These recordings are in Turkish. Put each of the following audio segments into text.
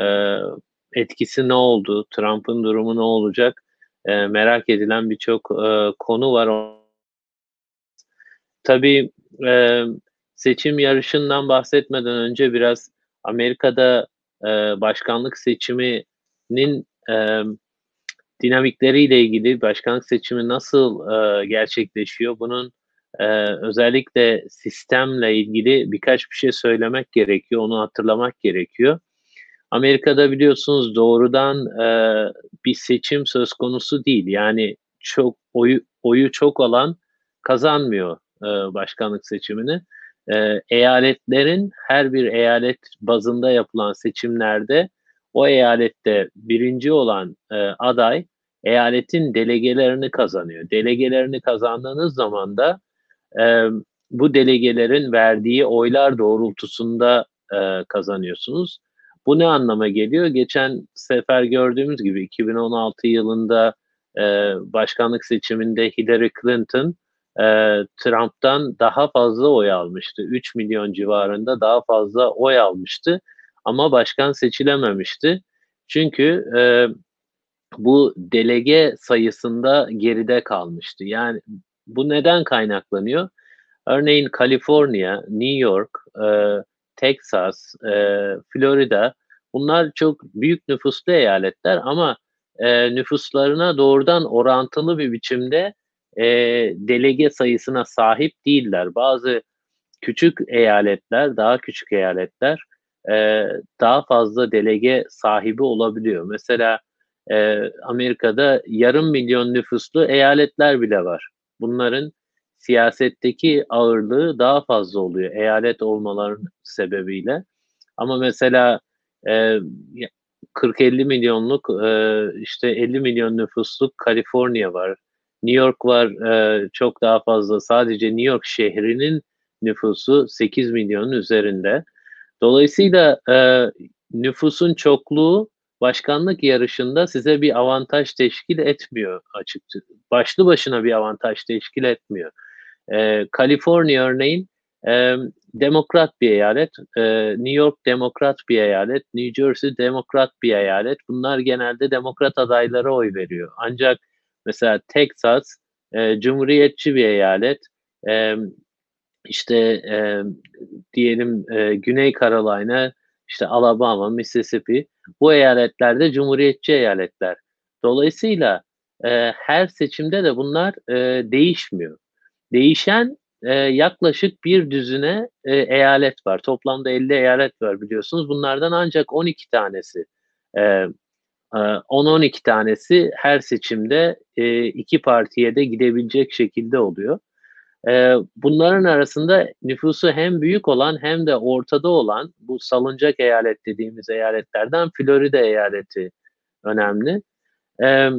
e, etkisi ne oldu, Trump'ın durumu ne olacak e, merak edilen birçok e, konu var. Tabii e, seçim yarışından bahsetmeden önce biraz Amerika'da e, başkanlık seçiminin e, dinamikleriyle ilgili başkanlık seçimi nasıl e, gerçekleşiyor bunun e, özellikle sistemle ilgili birkaç bir şey söylemek gerekiyor, onu hatırlamak gerekiyor. Amerika'da biliyorsunuz doğrudan e, bir seçim söz konusu değil. Yani çok oyu oyu çok olan kazanmıyor e, başkanlık seçimini. E, eyaletlerin her bir eyalet bazında yapılan seçimlerde o eyalette birinci olan e, aday eyaletin delegelerini kazanıyor. Delegelerini kazandığınız zaman da e, bu delegelerin verdiği oylar doğrultusunda e, kazanıyorsunuz. Bu ne anlama geliyor? Geçen sefer gördüğümüz gibi 2016 yılında e, başkanlık seçiminde Hillary Clinton e, Trump'tan daha fazla oy almıştı. 3 milyon civarında daha fazla oy almıştı ama başkan seçilememişti. Çünkü e, bu delege sayısında geride kalmıştı. Yani bu neden kaynaklanıyor? Örneğin Kaliforniya, New York, e, Texas, e, Florida bunlar çok büyük nüfuslu eyaletler ama e, nüfuslarına doğrudan orantılı bir biçimde e, delege sayısına sahip değiller. Bazı küçük eyaletler, daha küçük eyaletler e, daha fazla delege sahibi olabiliyor. Mesela e, Amerika'da yarım milyon nüfuslu eyaletler bile var. Bunların siyasetteki ağırlığı daha fazla oluyor eyalet olmaların sebebiyle. Ama mesela e, 40-50 milyonluk e, işte 50 milyon nüfusluk Kaliforniya var. New York var e, çok daha fazla. Sadece New York şehrinin nüfusu 8 milyonun üzerinde. Dolayısıyla e, nüfusun çokluğu başkanlık yarışında size bir avantaj teşkil etmiyor açıkçası. Başlı başına bir avantaj teşkil etmiyor. E, Kaliforniya örneğin e, demokrat bir eyalet, e, New York demokrat bir eyalet, New Jersey demokrat bir eyalet. Bunlar genelde demokrat adaylara oy veriyor. Ancak mesela Texas e, cumhuriyetçi bir eyalet. E, işte e, diyelim e, Güney Carolina, işte Alabama, Mississippi bu eyaletlerde cumhuriyetçi eyaletler. Dolayısıyla e, her seçimde de bunlar e, değişmiyor. Değişen e, yaklaşık bir düzine e, eyalet var. Toplamda 50 eyalet var biliyorsunuz. Bunlardan ancak 12 tanesi, e, 10-12 tanesi her seçimde e, iki partiye de gidebilecek şekilde oluyor. E, bunların arasında nüfusu hem büyük olan hem de ortada olan bu salıncak eyalet dediğimiz eyaletlerden Florida eyaleti önemli. E,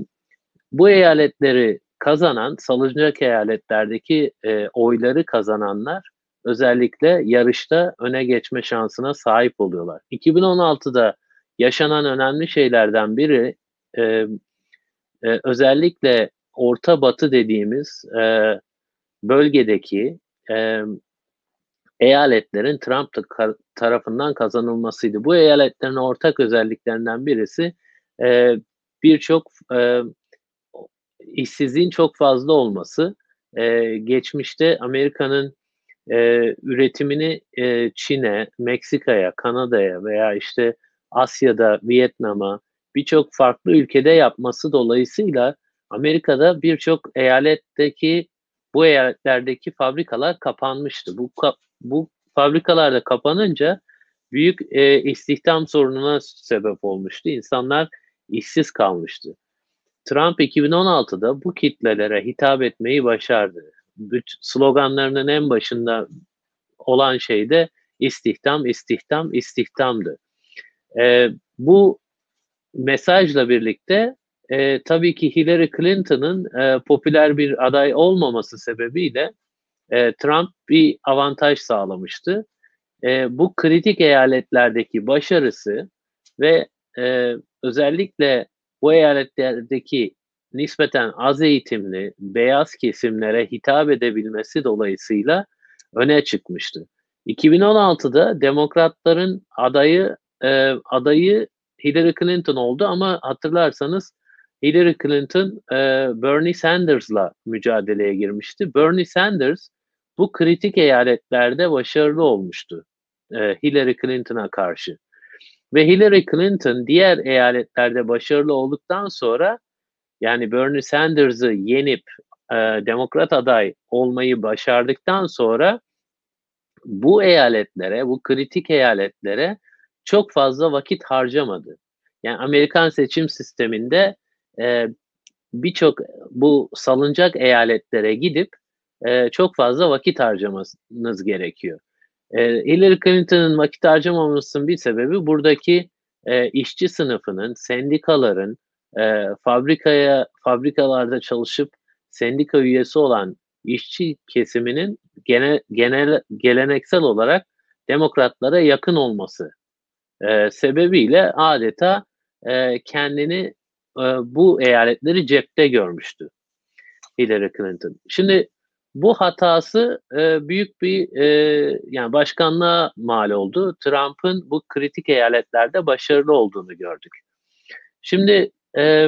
bu eyaletleri kazanan salıncak eyaletlerdeki e, oyları kazananlar özellikle yarışta öne geçme şansına sahip oluyorlar. 2016'da yaşanan önemli şeylerden biri e, e, özellikle Orta Batı dediğimiz e, bölgedeki e, eyaletlerin Trump tarafından kazanılmasıydı. Bu eyaletlerin ortak özelliklerinden birisi e, birçok e, işsizliğin çok fazla olması. E, geçmişte Amerika'nın e, üretimini e, Çin'e, Meksika'ya, Kanada'ya veya işte Asya'da, Vietnam'a birçok farklı ülkede yapması dolayısıyla Amerika'da birçok eyaletteki bu eyaletlerdeki fabrikalar kapanmıştı. Bu bu fabrikalar da kapanınca büyük e, istihdam sorununa sebep olmuştu. İnsanlar işsiz kalmıştı. Trump 2016'da bu kitlelere hitap etmeyi başardı. Sloganlarının en başında olan şey de istihdam, istihdam, istihdamdı. E, bu mesajla birlikte e, tabii ki Hillary Clinton'ın e, popüler bir aday olmaması sebebiyle e, Trump bir avantaj sağlamıştı. E, bu kritik eyaletlerdeki başarısı ve e, özellikle bu eyaletlerdeki nispeten az eğitimli beyaz kesimlere hitap edebilmesi dolayısıyla öne çıkmıştı. 2016'da demokratların adayı e, adayı Hillary Clinton oldu ama hatırlarsanız Hillary Clinton e, Bernie Sanders'la mücadeleye girmişti. Bernie Sanders bu kritik eyaletlerde başarılı olmuştu e, Hillary Clinton'a karşı. Ve Hillary Clinton diğer eyaletlerde başarılı olduktan sonra yani Bernie Sanders'ı yenip e, demokrat aday olmayı başardıktan sonra bu eyaletlere, bu kritik eyaletlere çok fazla vakit harcamadı. Yani Amerikan seçim sisteminde e, birçok bu salınacak eyaletlere gidip e, çok fazla vakit harcamanız gerekiyor. E, Hillary Clinton'ın vakit harcamamasının bir sebebi buradaki e, işçi sınıfının, sendikaların, e, fabrikaya fabrikalarda çalışıp sendika üyesi olan işçi kesiminin genel, genel geleneksel olarak demokratlara yakın olması e, sebebiyle adeta e, kendini e, bu eyaletleri cepte görmüştü Hillary Clinton. Şimdi bu hatası e, büyük bir e, yani başkanlığa mal oldu. Trump'ın bu kritik eyaletlerde başarılı olduğunu gördük. Şimdi e,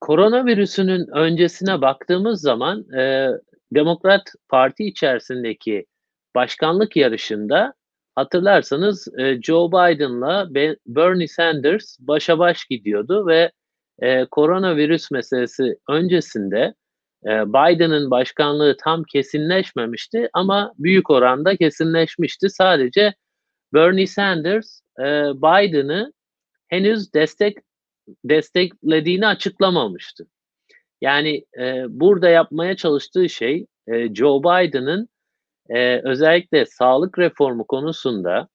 koronavirüsünün öncesine baktığımız zaman e, Demokrat Parti içerisindeki başkanlık yarışında hatırlarsanız e, Joe Biden'la Bernie Sanders başa baş gidiyordu ve e, koronavirüs meselesi öncesinde Biden'ın başkanlığı tam kesinleşmemişti ama büyük oranda kesinleşmişti. Sadece Bernie Sanders e, Biden'ı henüz destek desteklediğini açıklamamıştı. Yani e, burada yapmaya çalıştığı şey e, Joe Biden'ın özellikle sağlık reformu konusunda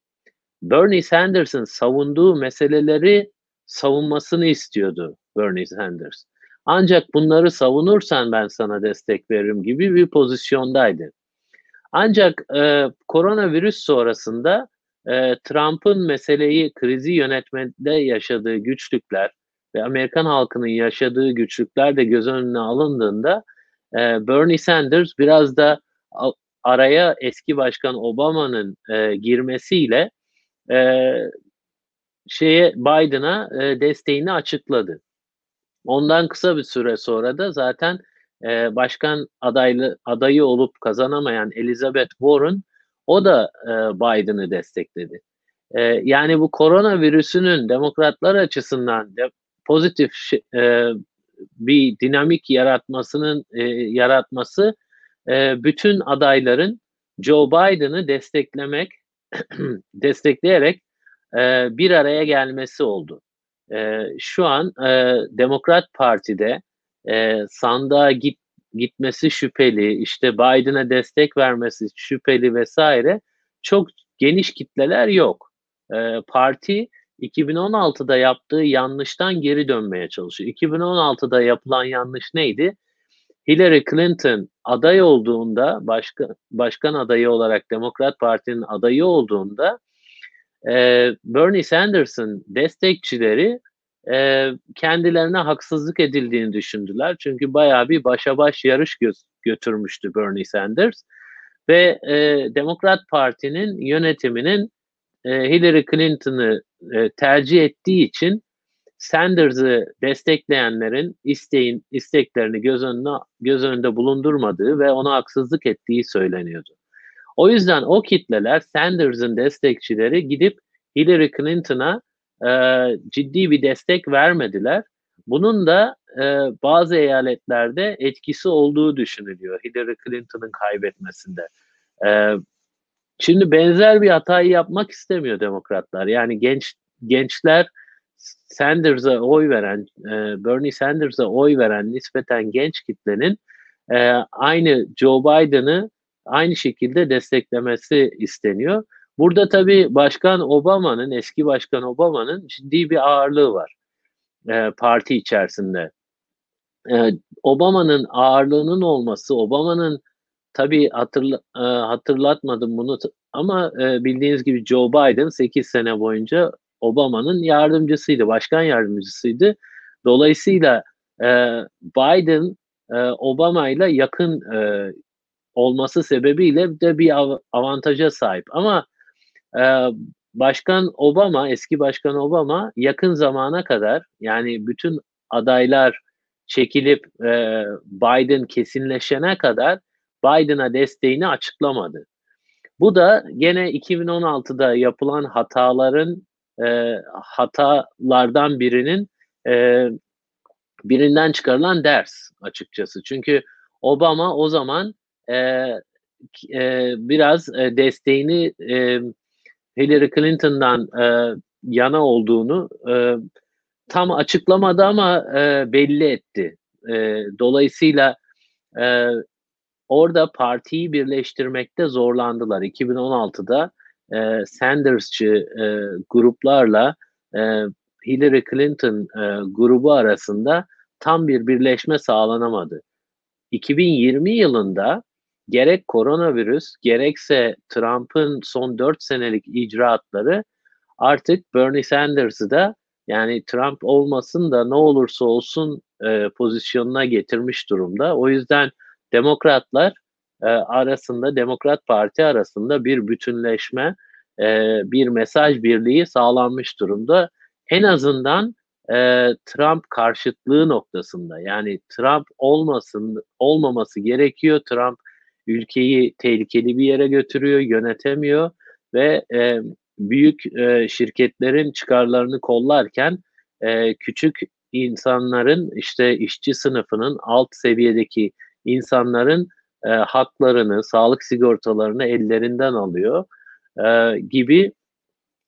Bernie Sanders'ın savunduğu meseleleri savunmasını istiyordu Bernie Sanders. Ancak bunları savunursan ben sana destek veririm gibi bir pozisyondaydı. Ancak e, koronavirüs sonrasında e, Trump'ın meseleyi, krizi yönetmede yaşadığı güçlükler ve Amerikan halkının yaşadığı güçlükler de göz önüne alındığında e, Bernie Sanders biraz da araya eski başkan Obama'nın e, girmesiyle e, şeye Biden'a e, desteğini açıkladı. Ondan kısa bir süre sonra da zaten e, başkan adaylı adayı olup kazanamayan Elizabeth Warren o da e, Biden'ı destekledi. E, yani bu koronavirüsünün demokratlar açısından de, pozitif e, bir dinamik yaratmasının e, yaratması e, bütün adayların Joe Biden'ı desteklemek destekleyerek e, bir araya gelmesi oldu. E, şu an e, Demokrat Parti'de e, sandığa git, gitmesi şüpheli, işte Biden'a destek vermesi şüpheli vesaire çok geniş kitleler yok. E, parti 2016'da yaptığı yanlıştan geri dönmeye çalışıyor. 2016'da yapılan yanlış neydi? Hillary Clinton aday olduğunda, başkan, başkan adayı olarak Demokrat Parti'nin adayı olduğunda e, Bernie Sanders'ın destekçileri e, kendilerine haksızlık edildiğini düşündüler. Çünkü bayağı bir başa baş yarış gö- götürmüştü Bernie Sanders. Ve e, Demokrat Parti'nin yönetiminin e, Hillary Clinton'ı e, tercih ettiği için Sanders'ı destekleyenlerin isteğin isteklerini göz önüne göz önünde bulundurmadığı ve ona haksızlık ettiği söyleniyordu. O yüzden o kitleler Sanders'ın destekçileri gidip Hillary Clinton'a e, ciddi bir destek vermediler. Bunun da e, bazı eyaletlerde etkisi olduğu düşünülüyor Hillary Clinton'ın kaybetmesinde. E, şimdi benzer bir hatayı yapmak istemiyor demokratlar. Yani genç gençler Sanders'a oy veren, e, Bernie Sanders'a oy veren nispeten genç kitlenin e, aynı Joe Biden'ı aynı şekilde desteklemesi isteniyor. Burada tabii Başkan Obama'nın, eski Başkan Obama'nın ciddi bir ağırlığı var e, parti içerisinde. E, Obama'nın ağırlığının olması, Obama'nın tabii hatırla, e, hatırlatmadım bunu ama e, bildiğiniz gibi Joe Biden 8 sene boyunca Obama'nın yardımcısıydı, başkan yardımcısıydı. Dolayısıyla e, Biden e, Obama ile yakın e, olması sebebiyle de bir av- avantaja sahip. Ama e, Başkan Obama, eski Başkan Obama yakın zamana kadar yani bütün adaylar çekilip e, Biden kesinleşene kadar Biden'a desteğini açıklamadı. Bu da gene 2016'da yapılan hataların e, hatalardan birinin e, birinden çıkarılan ders açıkçası. Çünkü Obama o zaman e, e, biraz e, desteğini e, Hillary Clinton'dan e, yana olduğunu e, tam açıklamadı ama e, belli etti. E, dolayısıyla e, orada partiyi birleştirmekte zorlandılar. 2016'da e, Sanders'çı e, gruplarla e, Hillary Clinton e, grubu arasında tam bir birleşme sağlanamadı. 2020 yılında gerek koronavirüs gerekse Trump'ın son 4 senelik icraatları artık Bernie Sanders'ı da yani Trump olmasın da ne olursa olsun e, pozisyonuna getirmiş durumda. O yüzden demokratlar e, arasında, Demokrat Parti arasında bir bütünleşme, e, bir mesaj birliği sağlanmış durumda. En azından e, Trump karşıtlığı noktasında yani Trump olmasın olmaması gerekiyor. Trump ülkeyi tehlikeli bir yere götürüyor, yönetemiyor ve e, büyük e, şirketlerin çıkarlarını kollarken e, küçük insanların işte işçi sınıfının alt seviyedeki insanların e, haklarını, sağlık sigortalarını ellerinden alıyor e, gibi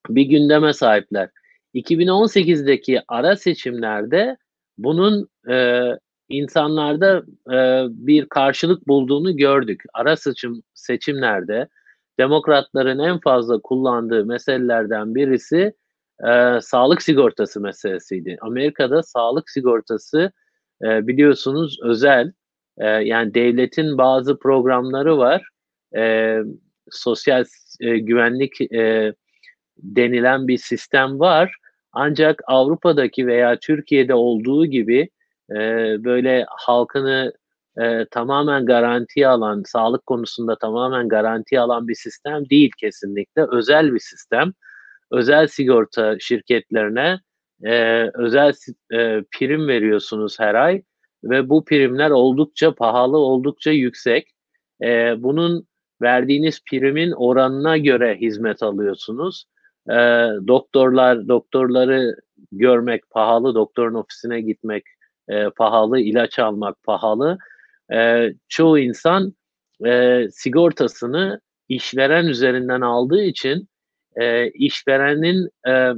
bir gündeme sahipler. 2018'deki ara seçimlerde bunun e, insanlarda e, bir karşılık bulduğunu gördük. Ara seçim seçimlerde demokratların en fazla kullandığı meselelerden birisi e, sağlık sigortası meselesiydi. Amerika'da sağlık sigortası e, biliyorsunuz özel e, yani devletin bazı programları var. E, sosyal e, güvenlik e, denilen bir sistem var. Ancak Avrupa'daki veya Türkiye'de olduğu gibi e, böyle halkını e, tamamen garantiye alan, sağlık konusunda tamamen garantiye alan bir sistem değil kesinlikle. Özel bir sistem. Özel sigorta şirketlerine e, özel e, prim veriyorsunuz her ay ve bu primler oldukça pahalı, oldukça yüksek. E, bunun verdiğiniz primin oranına göre hizmet alıyorsunuz. E, doktorlar, doktorları görmek pahalı, doktorun ofisine gitmek e, pahalı, ilaç almak pahalı. E, çoğu insan e, sigortasını işveren üzerinden aldığı için e, işverenin e,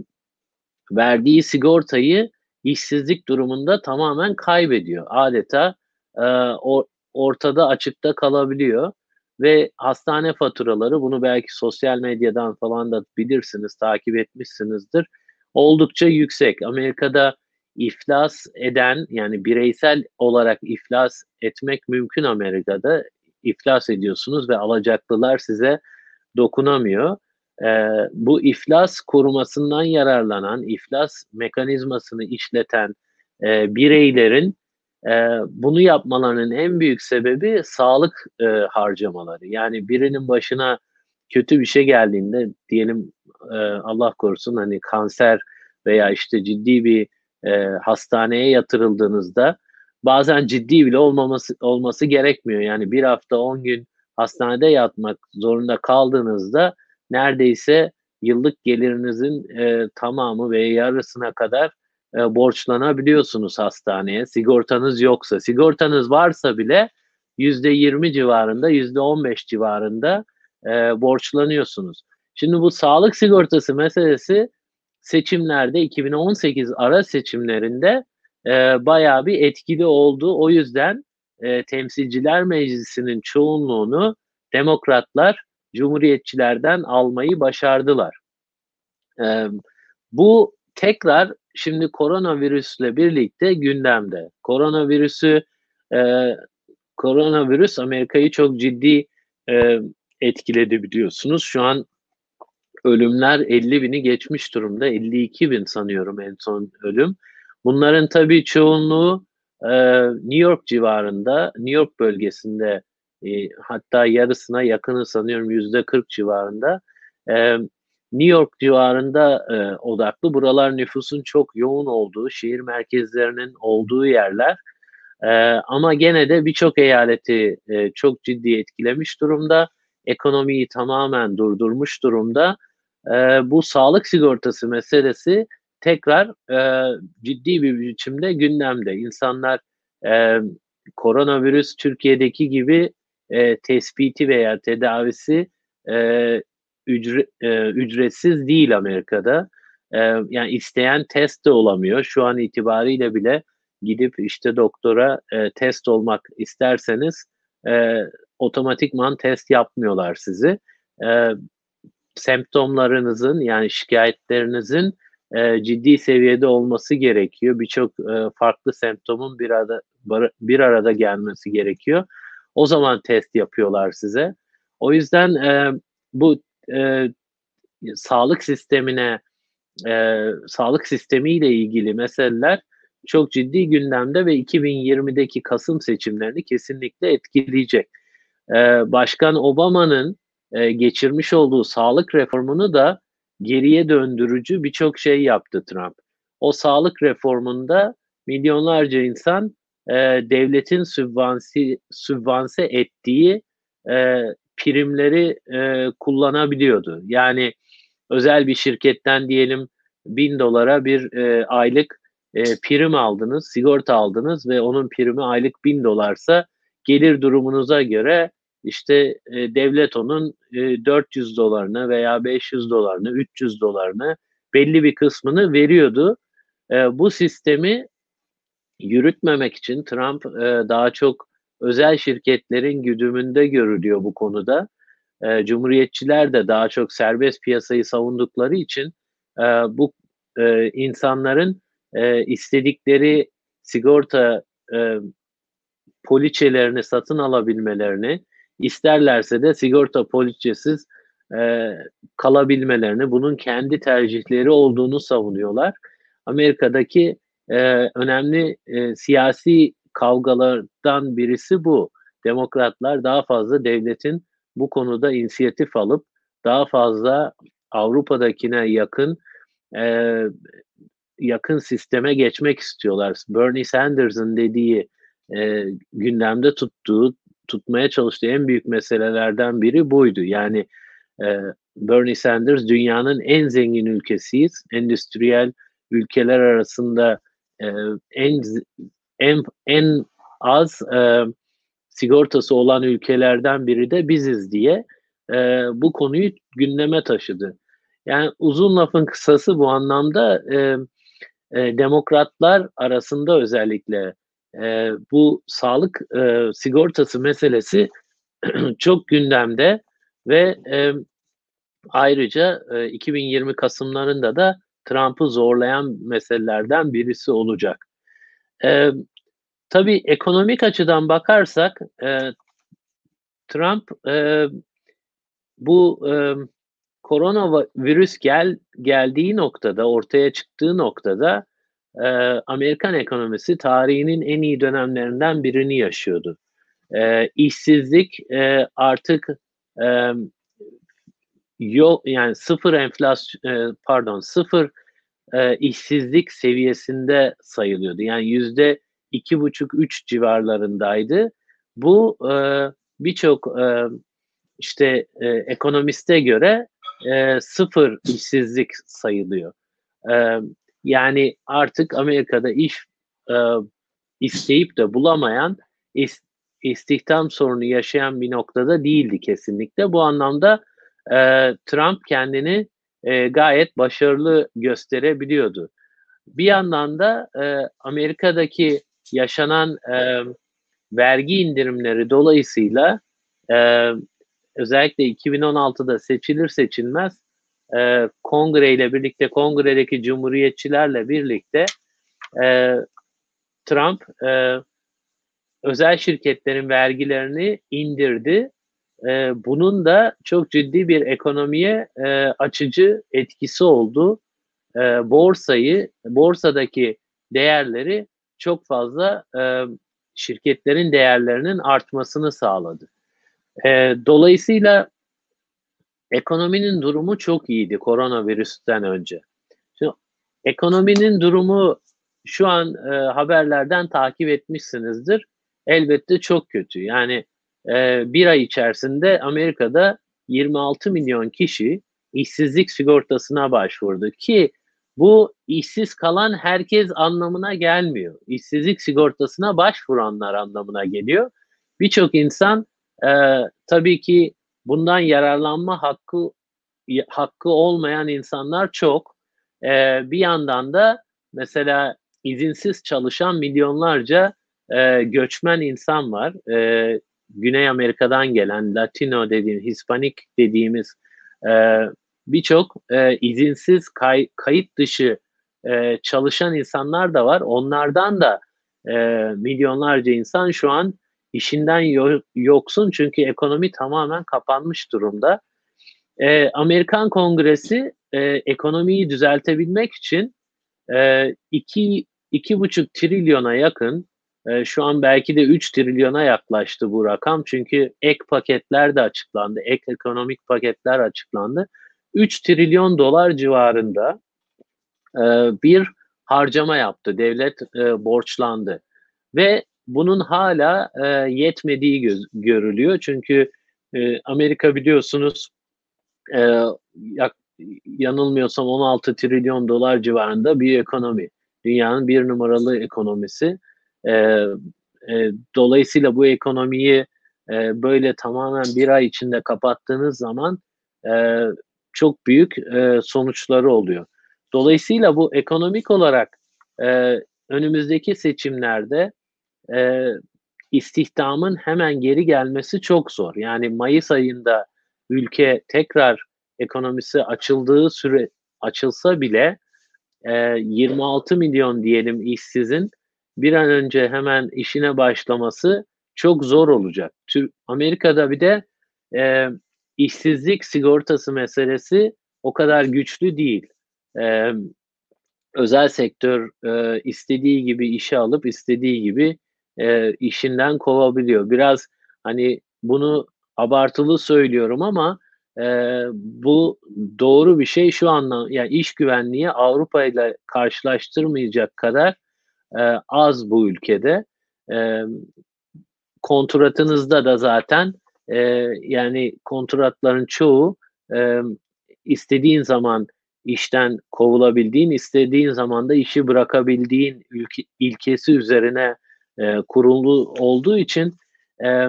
verdiği sigortayı işsizlik durumunda tamamen kaybediyor. Adeta e, o, ortada açıkta kalabiliyor ve hastane faturaları bunu belki sosyal medyadan falan da bilirsiniz, takip etmişsinizdir. Oldukça yüksek. Amerika'da iflas eden yani bireysel olarak iflas etmek mümkün Amerika'da. iflas ediyorsunuz ve alacaklılar size dokunamıyor. Ee, bu iflas korumasından yararlanan, iflas mekanizmasını işleten e, bireylerin e, bunu yapmalarının en büyük sebebi sağlık e, harcamaları. Yani birinin başına kötü bir şey geldiğinde diyelim e, Allah korusun hani kanser veya işte ciddi bir e, hastaneye yatırıldığınızda bazen ciddi bile olmaması olması gerekmiyor. Yani bir hafta 10 gün hastanede yatmak zorunda kaldığınızda neredeyse yıllık gelirinizin e, tamamı ve yarısına kadar e, borçlanabiliyorsunuz hastaneye. Sigortanız yoksa, sigortanız varsa bile yüzde 20 civarında, yüzde 15 civarında e, borçlanıyorsunuz. Şimdi bu sağlık sigortası meselesi seçimlerde 2018 ara seçimlerinde e, bayağı bir etkili oldu. O yüzden e, Temsilciler Meclisi'nin çoğunluğunu demokratlar cumhuriyetçilerden almayı başardılar. E, bu tekrar şimdi koronavirüsle birlikte gündemde. Koronavirüsü e, koronavirüs Amerika'yı çok ciddi e, etkiledi biliyorsunuz. Şu an ölümler 50 bini geçmiş durumda. 52 bin sanıyorum en son ölüm. Bunların tabii çoğunluğu e, New York civarında, New York bölgesinde e, hatta yarısına yakını sanıyorum yüzde 40 civarında. E, New York civarında e, odaklı. Buralar nüfusun çok yoğun olduğu, şehir merkezlerinin olduğu yerler. E, ama gene de birçok eyaleti e, çok ciddi etkilemiş durumda. Ekonomiyi tamamen durdurmuş durumda. E, bu sağlık sigortası meselesi tekrar e, ciddi bir biçimde gündemde. İnsanlar e, koronavirüs Türkiye'deki gibi e, tespiti veya tedavisi e, ücre, e, ücretsiz değil Amerika'da. E, yani isteyen test de olamıyor. Şu an itibariyle bile gidip işte doktora e, test olmak isterseniz e, otomatikman test yapmıyorlar sizi. E, semptomlarınızın yani şikayetlerinizin e, ciddi seviyede olması gerekiyor. Birçok e, farklı semptomun bir arada bir arada gelmesi gerekiyor. O zaman test yapıyorlar size. O yüzden e, bu e, sağlık sistemine e, sağlık sistemiyle ilgili meseleler çok ciddi gündemde ve 2020'deki Kasım seçimlerini kesinlikle etkileyecek. E, Başkan Obama'nın e, geçirmiş olduğu sağlık reformunu da geriye döndürücü birçok şey yaptı Trump. O sağlık reformunda milyonlarca insan e, devletin sübvansi, sübvanse ettiği e, primleri e, kullanabiliyordu. Yani özel bir şirketten diyelim bin dolara bir e, aylık e, prim aldınız, sigorta aldınız ve onun primi aylık bin dolarsa gelir durumunuza göre işte e, devlet onun e, 400 dolarını veya 500 dolarını, 300 dolarını belli bir kısmını veriyordu. E, bu sistemi yürütmemek için Trump e, daha çok özel şirketlerin güdümünde görülüyor bu konuda. E, Cumhuriyetçiler de daha çok serbest piyasayı savundukları için e, bu e, insanların e, istedikleri sigorta e, poliçelerini satın alabilmelerini, isterlerse de sigorta poliçesiz e, kalabilmelerini, bunun kendi tercihleri olduğunu savunuyorlar. Amerika'daki e, önemli e, siyasi kavgalardan birisi bu. Demokratlar daha fazla devletin bu konuda inisiyatif alıp daha fazla Avrupa'dakine yakın e, yakın sisteme geçmek istiyorlar. Bernie Sanders'ın dediği e, gündemde tuttuğu tutmaya çalıştığı en büyük meselelerden biri buydu. Yani e, Bernie Sanders dünyanın en zengin ülkesiyiz. Endüstriyel ülkeler arasında e, en en en az e, sigortası olan ülkelerden biri de biziz diye e, bu konuyu gündeme taşıdı. Yani uzun lafın kısası bu anlamda e, e, demokratlar arasında özellikle e, bu sağlık e, sigortası meselesi çok gündemde ve e, ayrıca e, 2020 Kasımlarında da Trump'ı zorlayan meselelerden birisi olacak. E, tabii ekonomik açıdan bakarsak e, Trump e, bu e, koronavirüs gel geldiği noktada, ortaya çıktığı noktada e, Amerikan ekonomisi tarihinin en iyi dönemlerinden birini yaşıyordu. E, işsizlik e, artık e, yok yani sıfır enflasyon e, pardon sıfır e, işsizlik seviyesinde sayılıyordu. Yani yüzde iki buçuk üç civarlarındaydı. Bu e, birçok e, işte e, ekonomiste göre e, sıfır işsizlik sayılıyor. E, yani artık Amerika'da iş e, isteyip de bulamayan is, istihdam sorunu yaşayan bir noktada değildi kesinlikle. Bu anlamda e, Trump kendini e, gayet başarılı gösterebiliyordu. Bir yandan da e, Amerika'daki yaşanan e, vergi indirimleri dolayısıyla e, özellikle 2016'da seçilir seçilmez e, kongre ile birlikte kongredeki cumhuriyetçilerle birlikte e, Trump e, özel şirketlerin vergilerini indirdi. E, bunun da çok ciddi bir ekonomiye e, açıcı etkisi oldu. E, borsayı, borsadaki değerleri çok fazla e, şirketlerin değerlerinin artmasını sağladı. E, dolayısıyla ekonominin durumu çok iyiydi koronavirüsten önce. Şimdi ekonominin durumu şu an e, haberlerden takip etmişsinizdir. Elbette çok kötü. Yani e, bir ay içerisinde Amerika'da 26 milyon kişi işsizlik sigortasına başvurdu ki bu işsiz kalan herkes anlamına gelmiyor. İşsizlik sigortasına başvuranlar anlamına geliyor. Birçok insan e, tabii ki bundan yararlanma hakkı hakkı olmayan insanlar çok. E, bir yandan da mesela izinsiz çalışan milyonlarca e, göçmen insan var. E, Güney Amerika'dan gelen Latino dediğimiz, Hispanik dediğimiz e, birçok e, izinsiz kay, kayıt dışı e, çalışan insanlar da var. Onlardan da e, milyonlarca insan şu an işinden yo- yoksun çünkü ekonomi tamamen kapanmış durumda. E, Amerikan Kongresi e, ekonomiyi düzeltebilmek için e, iki, iki buçuk trilyona yakın e, şu an belki de 3 trilyona yaklaştı bu rakam. Çünkü ek paketler de açıklandı. Ek ekonomik paketler açıklandı. 3 trilyon dolar civarında e, bir harcama yaptı. Devlet e, borçlandı. Ve bunun hala e, yetmediği göz, görülüyor. Çünkü e, Amerika biliyorsunuz e, yak, yanılmıyorsam 16 trilyon dolar civarında bir ekonomi. Dünyanın bir numaralı ekonomisi. E, e, dolayısıyla bu ekonomiyi e, böyle tamamen bir ay içinde kapattığınız zaman e, çok büyük e, sonuçları oluyor. Dolayısıyla bu ekonomik olarak e, önümüzdeki seçimlerde e, istihdamın hemen geri gelmesi çok zor. Yani Mayıs ayında ülke tekrar ekonomisi açıldığı süre açılsa bile e, 26 milyon diyelim işsizin bir an önce hemen işine başlaması çok zor olacak. Tür Amerika'da bir de e, işsizlik sigortası meselesi o kadar güçlü değil. E, özel sektör e, istediği gibi işe alıp istediği gibi e, işinden kovabiliyor. Biraz hani bunu abartılı söylüyorum ama e, bu doğru bir şey şu anlam yani iş güvenliği Avrupa ile karşılaştırmayacak kadar e, az bu ülkede. E, kontratınızda da zaten e, yani kontratların çoğu e, istediğin zaman işten kovulabildiğin, istediğin zaman da işi bırakabildiğin ülke, ilkesi üzerine e, kurulu olduğu için e,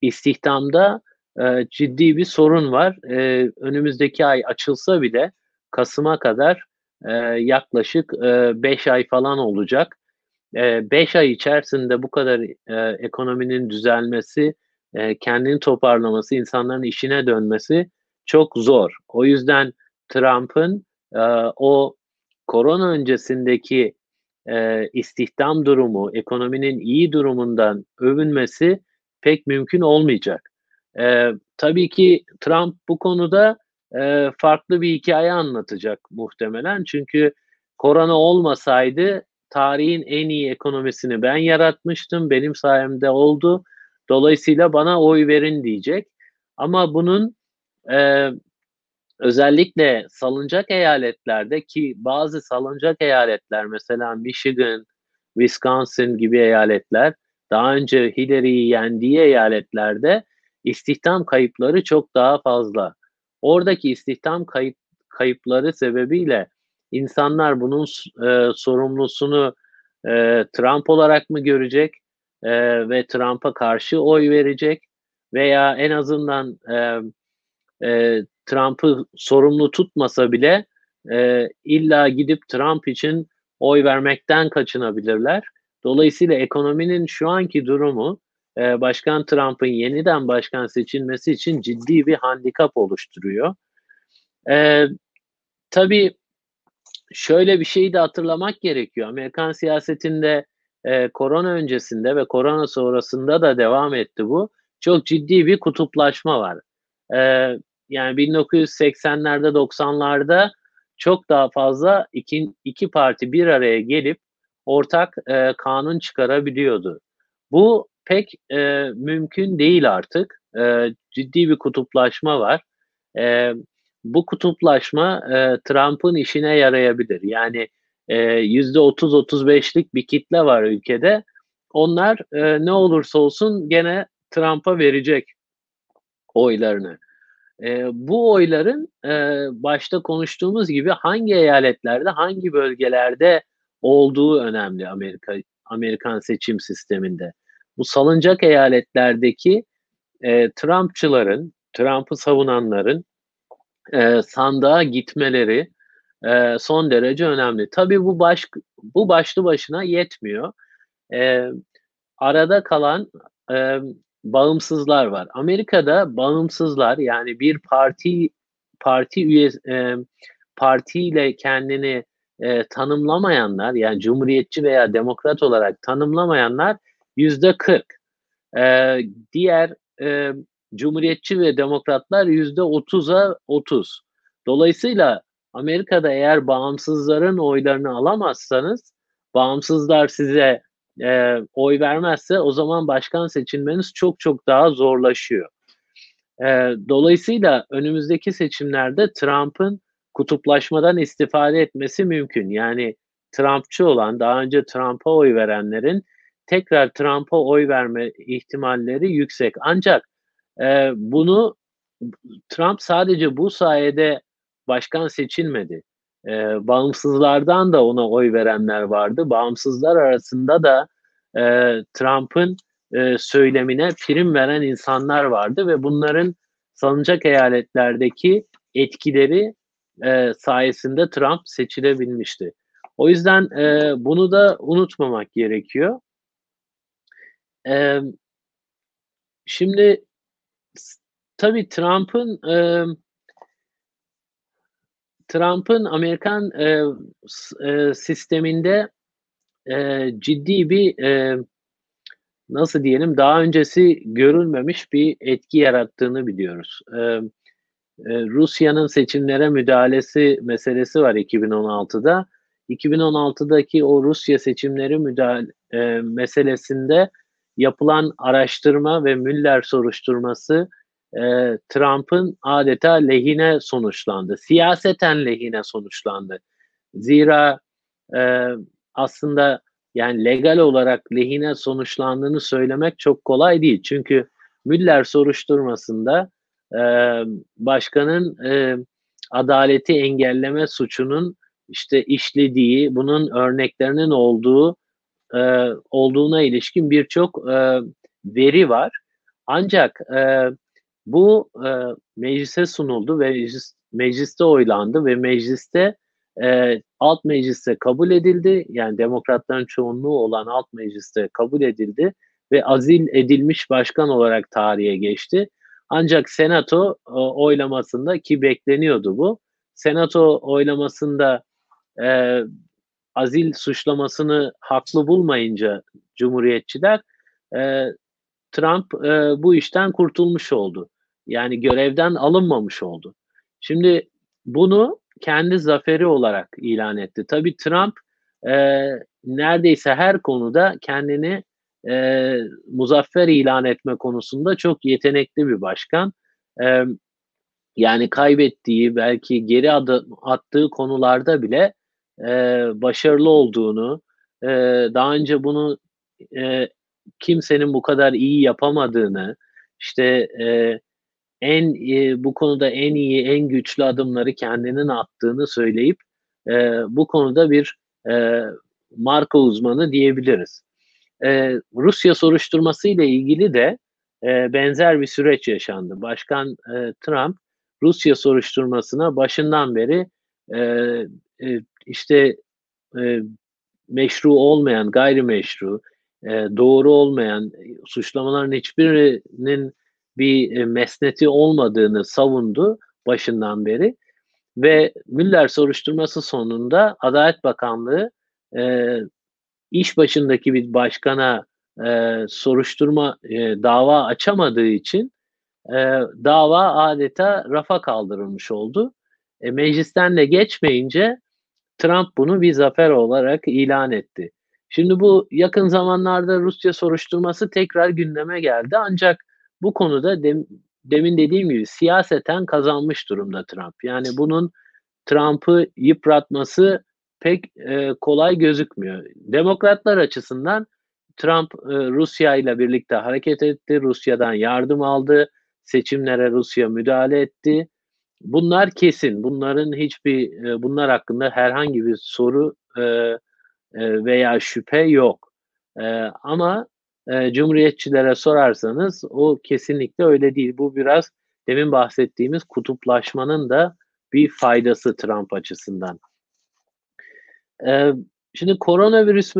istihdamda e, ciddi bir sorun var. E, önümüzdeki ay açılsa bile Kasım'a kadar e, yaklaşık 5 e, ay falan olacak. 5 e, ay içerisinde bu kadar e, ekonominin düzelmesi, e, kendini toparlaması, insanların işine dönmesi çok zor. O yüzden Trump'ın e, o korona öncesindeki e, istihdam durumu, ekonominin iyi durumundan övünmesi pek mümkün olmayacak. E, tabii ki Trump bu konuda e, farklı bir hikaye anlatacak muhtemelen. Çünkü korona olmasaydı tarihin en iyi ekonomisini ben yaratmıştım, benim sayemde oldu. Dolayısıyla bana oy verin diyecek. Ama bunun e, özellikle salıncak eyaletlerde ki bazı salıncak eyaletler mesela Michigan, Wisconsin gibi eyaletler daha önce Hillary'yi yendiği eyaletlerde istihdam kayıpları çok daha fazla. Oradaki istihdam kayıp, kayıpları sebebiyle insanlar bunun e, sorumlusunu e, Trump olarak mı görecek e, ve Trump'a karşı oy verecek veya en azından e, e, Trump'ı sorumlu tutmasa bile e, illa gidip Trump için oy vermekten kaçınabilirler. Dolayısıyla ekonominin şu anki durumu e, Başkan Trump'ın yeniden başkan seçilmesi için ciddi bir handikap oluşturuyor. E, tabii şöyle bir şeyi de hatırlamak gerekiyor. Amerikan siyasetinde e, korona öncesinde ve korona sonrasında da devam etti bu. Çok ciddi bir kutuplaşma var. E, yani 1980'lerde 90'larda çok daha fazla iki, iki parti bir araya gelip ortak e, kanun çıkarabiliyordu. Bu pek e, mümkün değil artık. E, ciddi bir kutuplaşma var. e, bu kutuplaşma e, Trump'ın işine yarayabilir. Yani yüzde 30-35'lik bir kitle var ülkede. Onlar e, ne olursa olsun gene Trump'a verecek oylarını. E, bu oyların e, başta konuştuğumuz gibi hangi eyaletlerde, hangi bölgelerde olduğu önemli Amerika Amerikan seçim sisteminde. Bu salıncak eyaletlerdeki e, Trumpçıların, Trump'ı savunanların e, sandığa gitmeleri e, son derece önemli. Tabii bu baş bu başlı başına yetmiyor. E, arada kalan e, bağımsızlar var. Amerika'da bağımsızlar yani bir parti parti üyesi e, partiyle kendini e, tanımlamayanlar yani cumhuriyetçi veya demokrat olarak tanımlamayanlar yüzde 40. E, diğer e, cumhuriyetçi ve demokratlar yüzde 30'a 30. Dolayısıyla Amerika'da eğer bağımsızların oylarını alamazsanız bağımsızlar size e, oy vermezse o zaman başkan seçilmeniz çok çok daha zorlaşıyor. E, dolayısıyla önümüzdeki seçimlerde Trump'ın kutuplaşmadan istifade etmesi mümkün. Yani Trumpçı olan, daha önce Trump'a oy verenlerin tekrar Trump'a oy verme ihtimalleri yüksek. Ancak e, bunu Trump sadece bu sayede başkan seçilmedi. E, bağımsızlardan da ona oy verenler vardı. Bağımsızlar arasında da e, Trump'ın e, söylemine prim veren insanlar vardı ve bunların salınacak eyaletlerdeki etkileri e, sayesinde Trump seçilebilmişti. O yüzden e, bunu da unutmamak gerekiyor. E, şimdi tabii Trump'ın e, Trump'ın Amerikan e, e, sisteminde e, ciddi bir e, nasıl diyelim daha öncesi görülmemiş bir etki yarattığını biliyoruz. E, e, Rusya'nın seçimlere müdahalesi meselesi var 2016'da. 2016'daki o Rusya seçimleri müdahale e, meselesinde yapılan araştırma ve Müller soruşturması e, Trump'ın adeta lehine sonuçlandı. Siyaseten lehine sonuçlandı. Zira e, aslında yani legal olarak lehine sonuçlandığını söylemek çok kolay değil. Çünkü Müller soruşturmasında e, başkanın e, adaleti engelleme suçunun işte işlediği, bunun örneklerinin olduğu e, olduğuna ilişkin birçok e, veri var. Ancak e, bu e, meclise sunuldu ve meclis, mecliste oylandı ve mecliste e, alt mecliste kabul edildi. Yani demokratların çoğunluğu olan alt mecliste kabul edildi ve azil edilmiş başkan olarak tarihe geçti. Ancak senato e, oylamasında ki bekleniyordu bu. Senato oylamasında e, azil suçlamasını haklı bulmayınca cumhuriyetçiler e, Trump e, bu işten kurtulmuş oldu. Yani görevden alınmamış oldu. Şimdi bunu kendi zaferi olarak ilan etti. Tabii Trump e, neredeyse her konuda kendini e, muzaffer ilan etme konusunda çok yetenekli bir başkan. E, yani kaybettiği belki geri adım attığı konularda bile e, başarılı olduğunu, e, daha önce bunu e, kimsenin bu kadar iyi yapamadığını, işte e, en e, bu konuda en iyi, en güçlü adımları kendinin attığını söyleyip e, bu konuda bir e, marka uzmanı diyebiliriz. E, Rusya soruşturması ile ilgili de e, benzer bir süreç yaşandı. Başkan e, Trump Rusya soruşturmasına başından beri e, e, işte e, meşru olmayan, gayrimeşru, e, doğru olmayan suçlamaların hiçbirinin bir e, mesneti olmadığını savundu başından beri ve Müller soruşturması sonunda Adalet Bakanlığı e, iş başındaki bir başkana e, soruşturma e, dava açamadığı için e, dava adeta rafa kaldırılmış oldu. E, meclisten de geçmeyince Trump bunu bir zafer olarak ilan etti. Şimdi bu yakın zamanlarda Rusya soruşturması tekrar gündeme geldi ancak bu konuda de, demin dediğim gibi siyaseten kazanmış durumda Trump. Yani bunun Trump'ı yıpratması pek e, kolay gözükmüyor. Demokratlar açısından Trump e, Rusya ile birlikte hareket etti, Rusya'dan yardım aldı, seçimlere Rusya müdahale etti. Bunlar kesin. Bunların hiçbir e, bunlar hakkında herhangi bir soru e, e, veya şüphe yok. E, ama e, Cumhuriyetçilere sorarsanız o kesinlikle öyle değil. Bu biraz demin bahsettiğimiz kutuplaşmanın da bir faydası Trump açısından. E, şimdi koronavirüs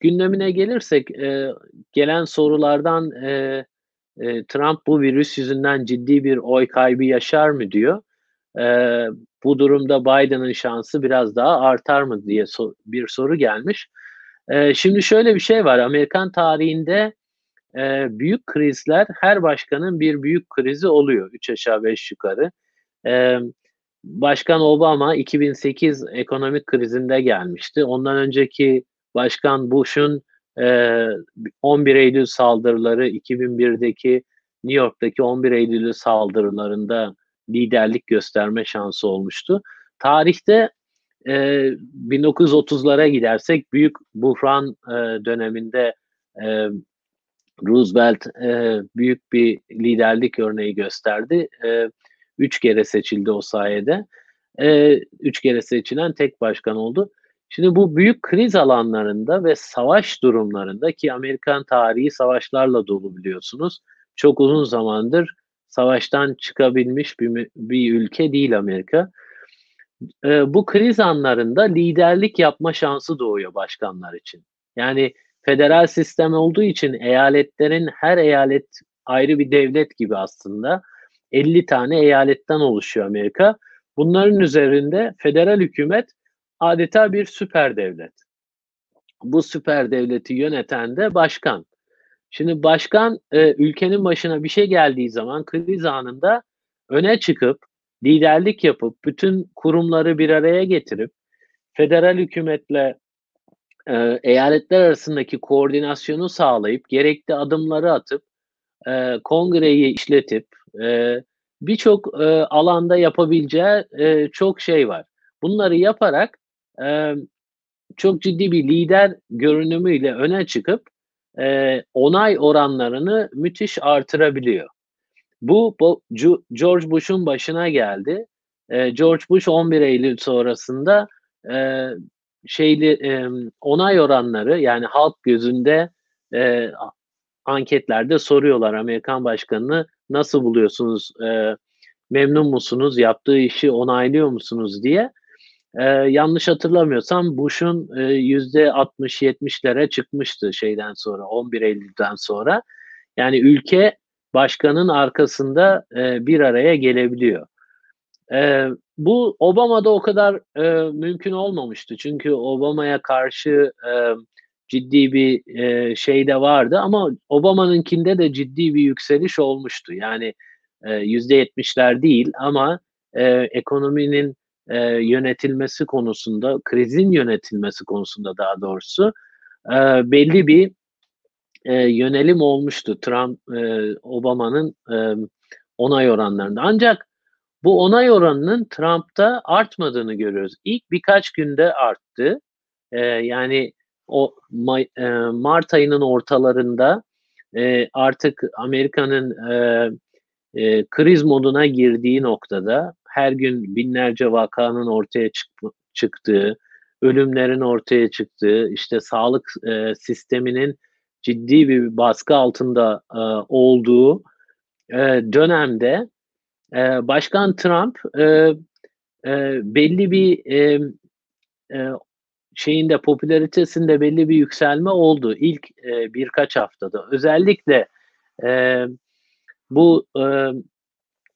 gündemine gelirsek e, gelen sorulardan e, e, Trump bu virüs yüzünden ciddi bir oy kaybı yaşar mı diyor. E, bu durumda Biden'ın şansı biraz daha artar mı diye so- bir soru gelmiş. E, şimdi şöyle bir şey var. Amerikan tarihinde e, büyük krizler her başkanın bir büyük krizi oluyor. Üç aşağı beş yukarı. E, Başkan Obama 2008 ekonomik krizinde gelmişti. Ondan önceki Başkan Bush'un e, 11 Eylül saldırıları 2001'deki New York'taki 11 Eylül saldırılarında liderlik gösterme şansı olmuştu. Tarihte e, 1930'lara gidersek büyük buhran e, döneminde e, Roosevelt e, büyük bir liderlik örneği gösterdi. E, üç kere seçildi o sayede. E, üç kere seçilen tek başkan oldu. Şimdi bu büyük kriz alanlarında ve savaş durumlarında ki Amerikan tarihi savaşlarla dolu biliyorsunuz. Çok uzun zamandır savaştan çıkabilmiş bir, bir ülke değil Amerika. E, bu kriz anlarında liderlik yapma şansı doğuyor başkanlar için. Yani federal sistem olduğu için eyaletlerin her eyalet ayrı bir devlet gibi aslında. 50 tane eyaletten oluşuyor Amerika. Bunların üzerinde federal hükümet adeta bir süper devlet. Bu süper devleti yöneten de başkan. Şimdi başkan e, ülkenin başına bir şey geldiği zaman kriz anında öne çıkıp liderlik yapıp bütün kurumları bir araya getirip federal hükümetle e, eyaletler arasındaki koordinasyonu sağlayıp gerekli adımları atıp e, kongreyi işletip e, birçok e, alanda yapabileceği e, çok şey var. Bunları yaparak e, çok ciddi bir lider görünümüyle öne çıkıp e, onay oranlarını müthiş artırabiliyor. Bu, George Bush'un başına geldi. E, George Bush 11 Eylül sonrasında e, şeyli e, onay oranları yani halk gözünde e, anketlerde soruyorlar Amerikan başkanını nasıl buluyorsunuz, e, memnun musunuz, yaptığı işi onaylıyor musunuz diye. E, yanlış hatırlamıyorsam Bush'un yüzde 60-70'lere çıkmıştı şeyden sonra 11 Eylül'den sonra. Yani ülke başkanın arkasında e, bir araya gelebiliyor. E, bu Obama'da o kadar e, mümkün olmamıştı. Çünkü Obama'ya karşı e, ciddi bir e, şey de vardı ama Obama'nınkinde de ciddi bir yükseliş olmuştu. Yani yüzde yetmişler değil ama e, ekonominin e, yönetilmesi konusunda, krizin yönetilmesi konusunda daha doğrusu e, belli bir e, yönelim olmuştu Trump, e, Obama'nın e, onay oranlarında. Ancak bu onay oranının Trump'ta artmadığını görüyoruz. İlk birkaç günde arttı. E, yani o e, Mart ayının ortalarında e, artık Amerika'nın e, e, kriz moduna girdiği noktada her gün binlerce vakanın ortaya çık çıktığı, ölümlerin ortaya çıktığı, işte sağlık e, sisteminin ciddi bir baskı altında e, olduğu e, dönemde e, Başkan Trump e, e, belli bir e, e, şeyinde popülaritesinde belli bir yükselme oldu ilk e, birkaç haftada. Özellikle e, bu e,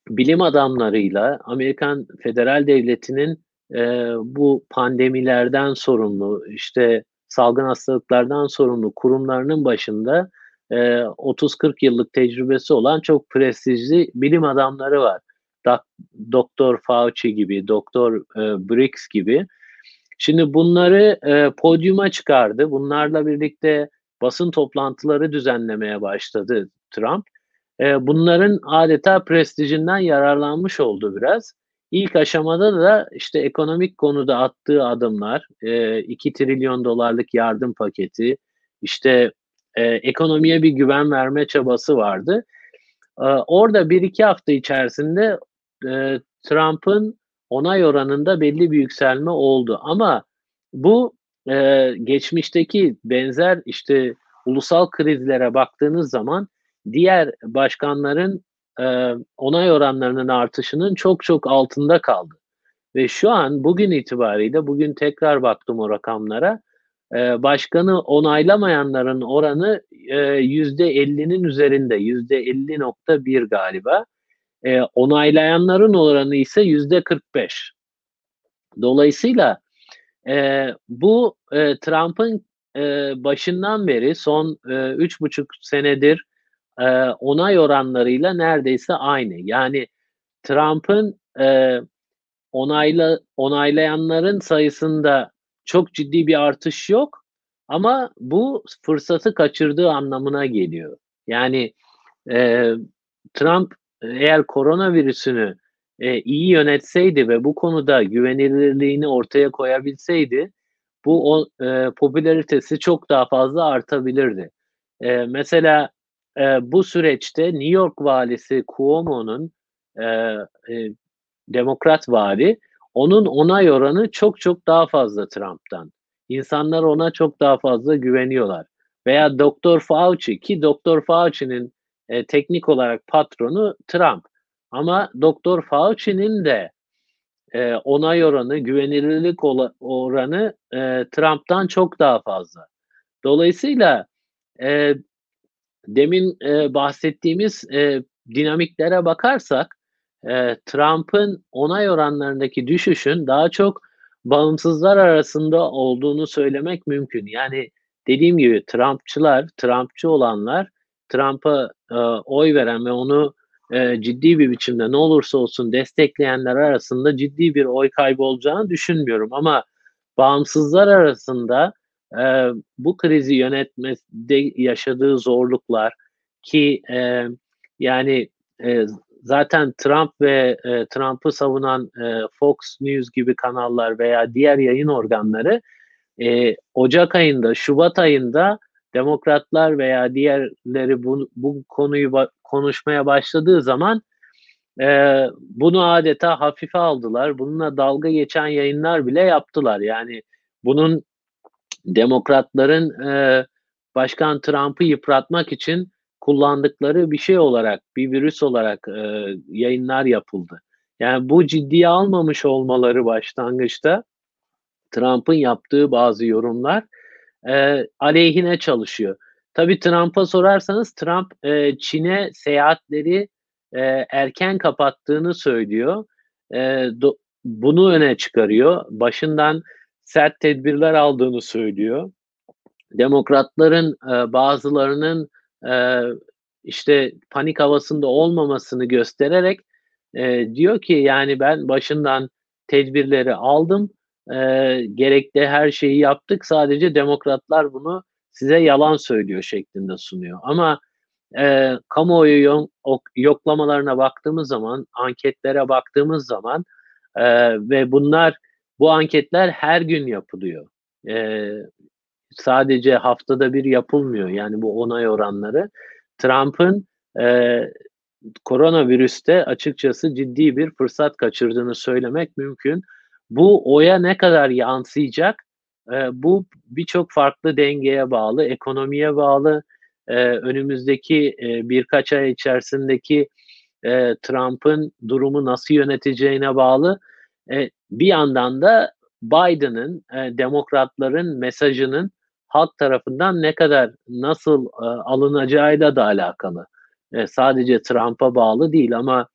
bilim adamlarıyla Amerikan Federal Devleti'nin e, bu pandemilerden sorumlu, işte salgın hastalıklardan sorumlu kurumlarının başında e, 30-40 yıllık tecrübesi olan çok prestijli bilim adamları var. Doktor Fauci gibi, Doktor e, Briggs gibi. Şimdi bunları e, podyuma çıkardı. Bunlarla birlikte basın toplantıları düzenlemeye başladı Trump. eee, bunların adeta prestijinden yararlanmış oldu biraz. İlk aşamada da, işte, ekonomik konuda attığı adımlar, eee, $2.000.000.000'lık yardım paketi, işte, eee, ekonomiye bir güven verme çabası vardı. Aaa, orada 1-2 hafta içerisinde, eee, Trump'ın onay oranında belli bir yükselme oldu ama bu, geçmişteki benzer, işte, ulusal krizlere baktığınız zaman diğer başkanların, eee, onay oranlarının artışının çok çok altında kaldı ve şu an bugün itibariyle, bugün tekrar baktım o rakamlara, eee, başkanı onaylamayanların oranı, eee, %50'nin üzerinde, %50.1 galiba. Eee, onaylayanların oranı ise %45. Dolayısıyla, eee, bu, eee, Trump'ın, eee, başından beri son, eee, 3,5 senedir, eee, onay oranlarıyla neredeyse aynı. Yani Trump'ın, eee, onayla onaylayanların sayısında çok ciddi bir artış yok ama bu fırsatı kaçırdığı anlamına geliyor. Yani, eee, Trump eğer koronavirüsünü, eee, iyi yönetseydi ve bu konuda güvenilirliğini ortaya koyabilseydi bu o eee, popülaritesi çok daha fazla artabilirdi. Eee, mesela, eee, bu süreçte New York valisi Cuomo'nun, eee, eee, Demokrat vali, onun onay oranı çok çok daha fazla Trump'tan. İnsanlar ona çok daha fazla güveniyorlar veya Doktor Fauci ki Doktor Fauci'nin, eee, teknik olarak patronu Trump ama Doktor Fauci'nin de, eee, onay oranı, güvenilirlik oranı, eee, Trump'tan çok daha fazla. Dolayısıyla, eee, demin, eee, bahsettiğimiz, eee, dinamiklere bakarsak, eee, Trump'ın onay oranlarındaki düşüşün daha çok bağımsızlar arasında olduğunu söylemek mümkün. Yani dediğim gibi Trumpçılar, Trumpçı olanlar, Trump'a, aaa, oy veren ve onu, eee, ciddi bir biçimde ne olursa olsun destekleyenler arasında ciddi bir oy kaybı olacağını düşünmüyorum ama bağımsızlar arasında, eee, bu krizi yönetmede yaşadığı zorluklar ki, eee, yani, eee, zaten Trump ve, eee, Trump'ı savunan, eee, Fox News gibi kanallar veya diğer yayın organları, eee, ocak ayında, şubat ayında demokratlar veya diğerleri bu bu konuyu ba konuşmaya başladığı zaman, eee, bunu adeta hafife aldılar. Bununla dalga geçen yayınlar bile yaptılar. Yani bunun demokratların, eee, Başkan Trump'ı yıpratmak için kullandıkları bir şey olarak, bir virüs olarak, eee, yayınlar yapıldı. Yani bu ciddiye almamış olmaları başlangıçta Trump'ın yaptığı bazı yorumlar, eee, aleyhine çalışıyor. Tabii Trump'a sorarsanız Trump, eee, Çin'e seyahatleri, eee, erken kapattığını söylüyor. Eee, do bunu öne çıkarıyor. Başından sert tedbirler aldığını söylüyor. Demokratların, eee, bazılarının, eee, işte, panik havasında olmamasını göstererek, eee, diyor ki, yani, "Ben başından tedbirleri aldım, eee, gerekli her şeyi yaptık, sadece demokratlar bunu size yalan söylüyor." şeklinde sunuyor ama, eee, kamuoyu yo ok yoklamalarına baktığımız zaman, anketlere baktığımız zaman, eee, ve bunlar bu anketler her gün yapılıyor. Eee, sadece haftada 1 yapılmıyor, yani, bu onay oranları. Trump'ın, eee, koronavirüste açıkçası ciddi bir fırsat kaçırdığını söylemek mümkün. Bu oya ne kadar yansıyacak? Eee, bu birçok farklı dengeye bağlı, ekonomiye bağlı, eee, önümüzdeki, eee, birkaç ay içerisindeki, eee, Trump'ın durumu nasıl yöneteceğine bağlı. Eee, bir yandan da Biden'ın, eee, demokratların mesajının halk tarafından ne kadar, nasıl, eee, alınacağıyla da alakalı. Eee, sadece Trump'a bağlı değil ama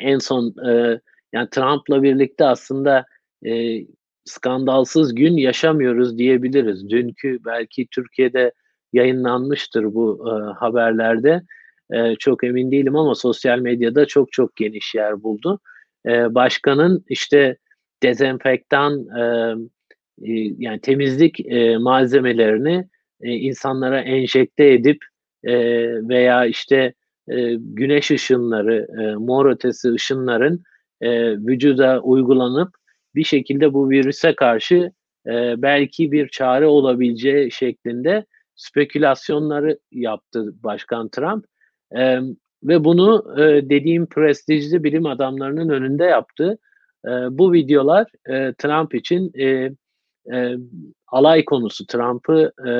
en son, eee, yani, Trump'la birlikte aslında, eee, skandalsız gün yaşamıyoruz diyebiliriz. Dünkü belki Türkiye'de yayınlanmıştır bu, eee, haberlerde. Eee, çok emin değilim ama sosyal medyada çok çok geniş yer buldu. Eee, başkanın, işte, dezenfektan, emm, iii, yani, temizlik, eee, malzemelerini, eee, insanlara enjekte edip, eee, veya, işte, e, güneş ışınları, e, mor ötesi ışınların e, vücuda uygulanıp bir şekilde bu virüse karşı e, belki bir çare olabileceği şeklinde spekülasyonları yaptı Başkan Trump. E, ve bunu e, dediğim prestijli bilim adamlarının önünde yaptı. E, bu videolar e, Trump için e, e, alay konusu. Trump'ı e,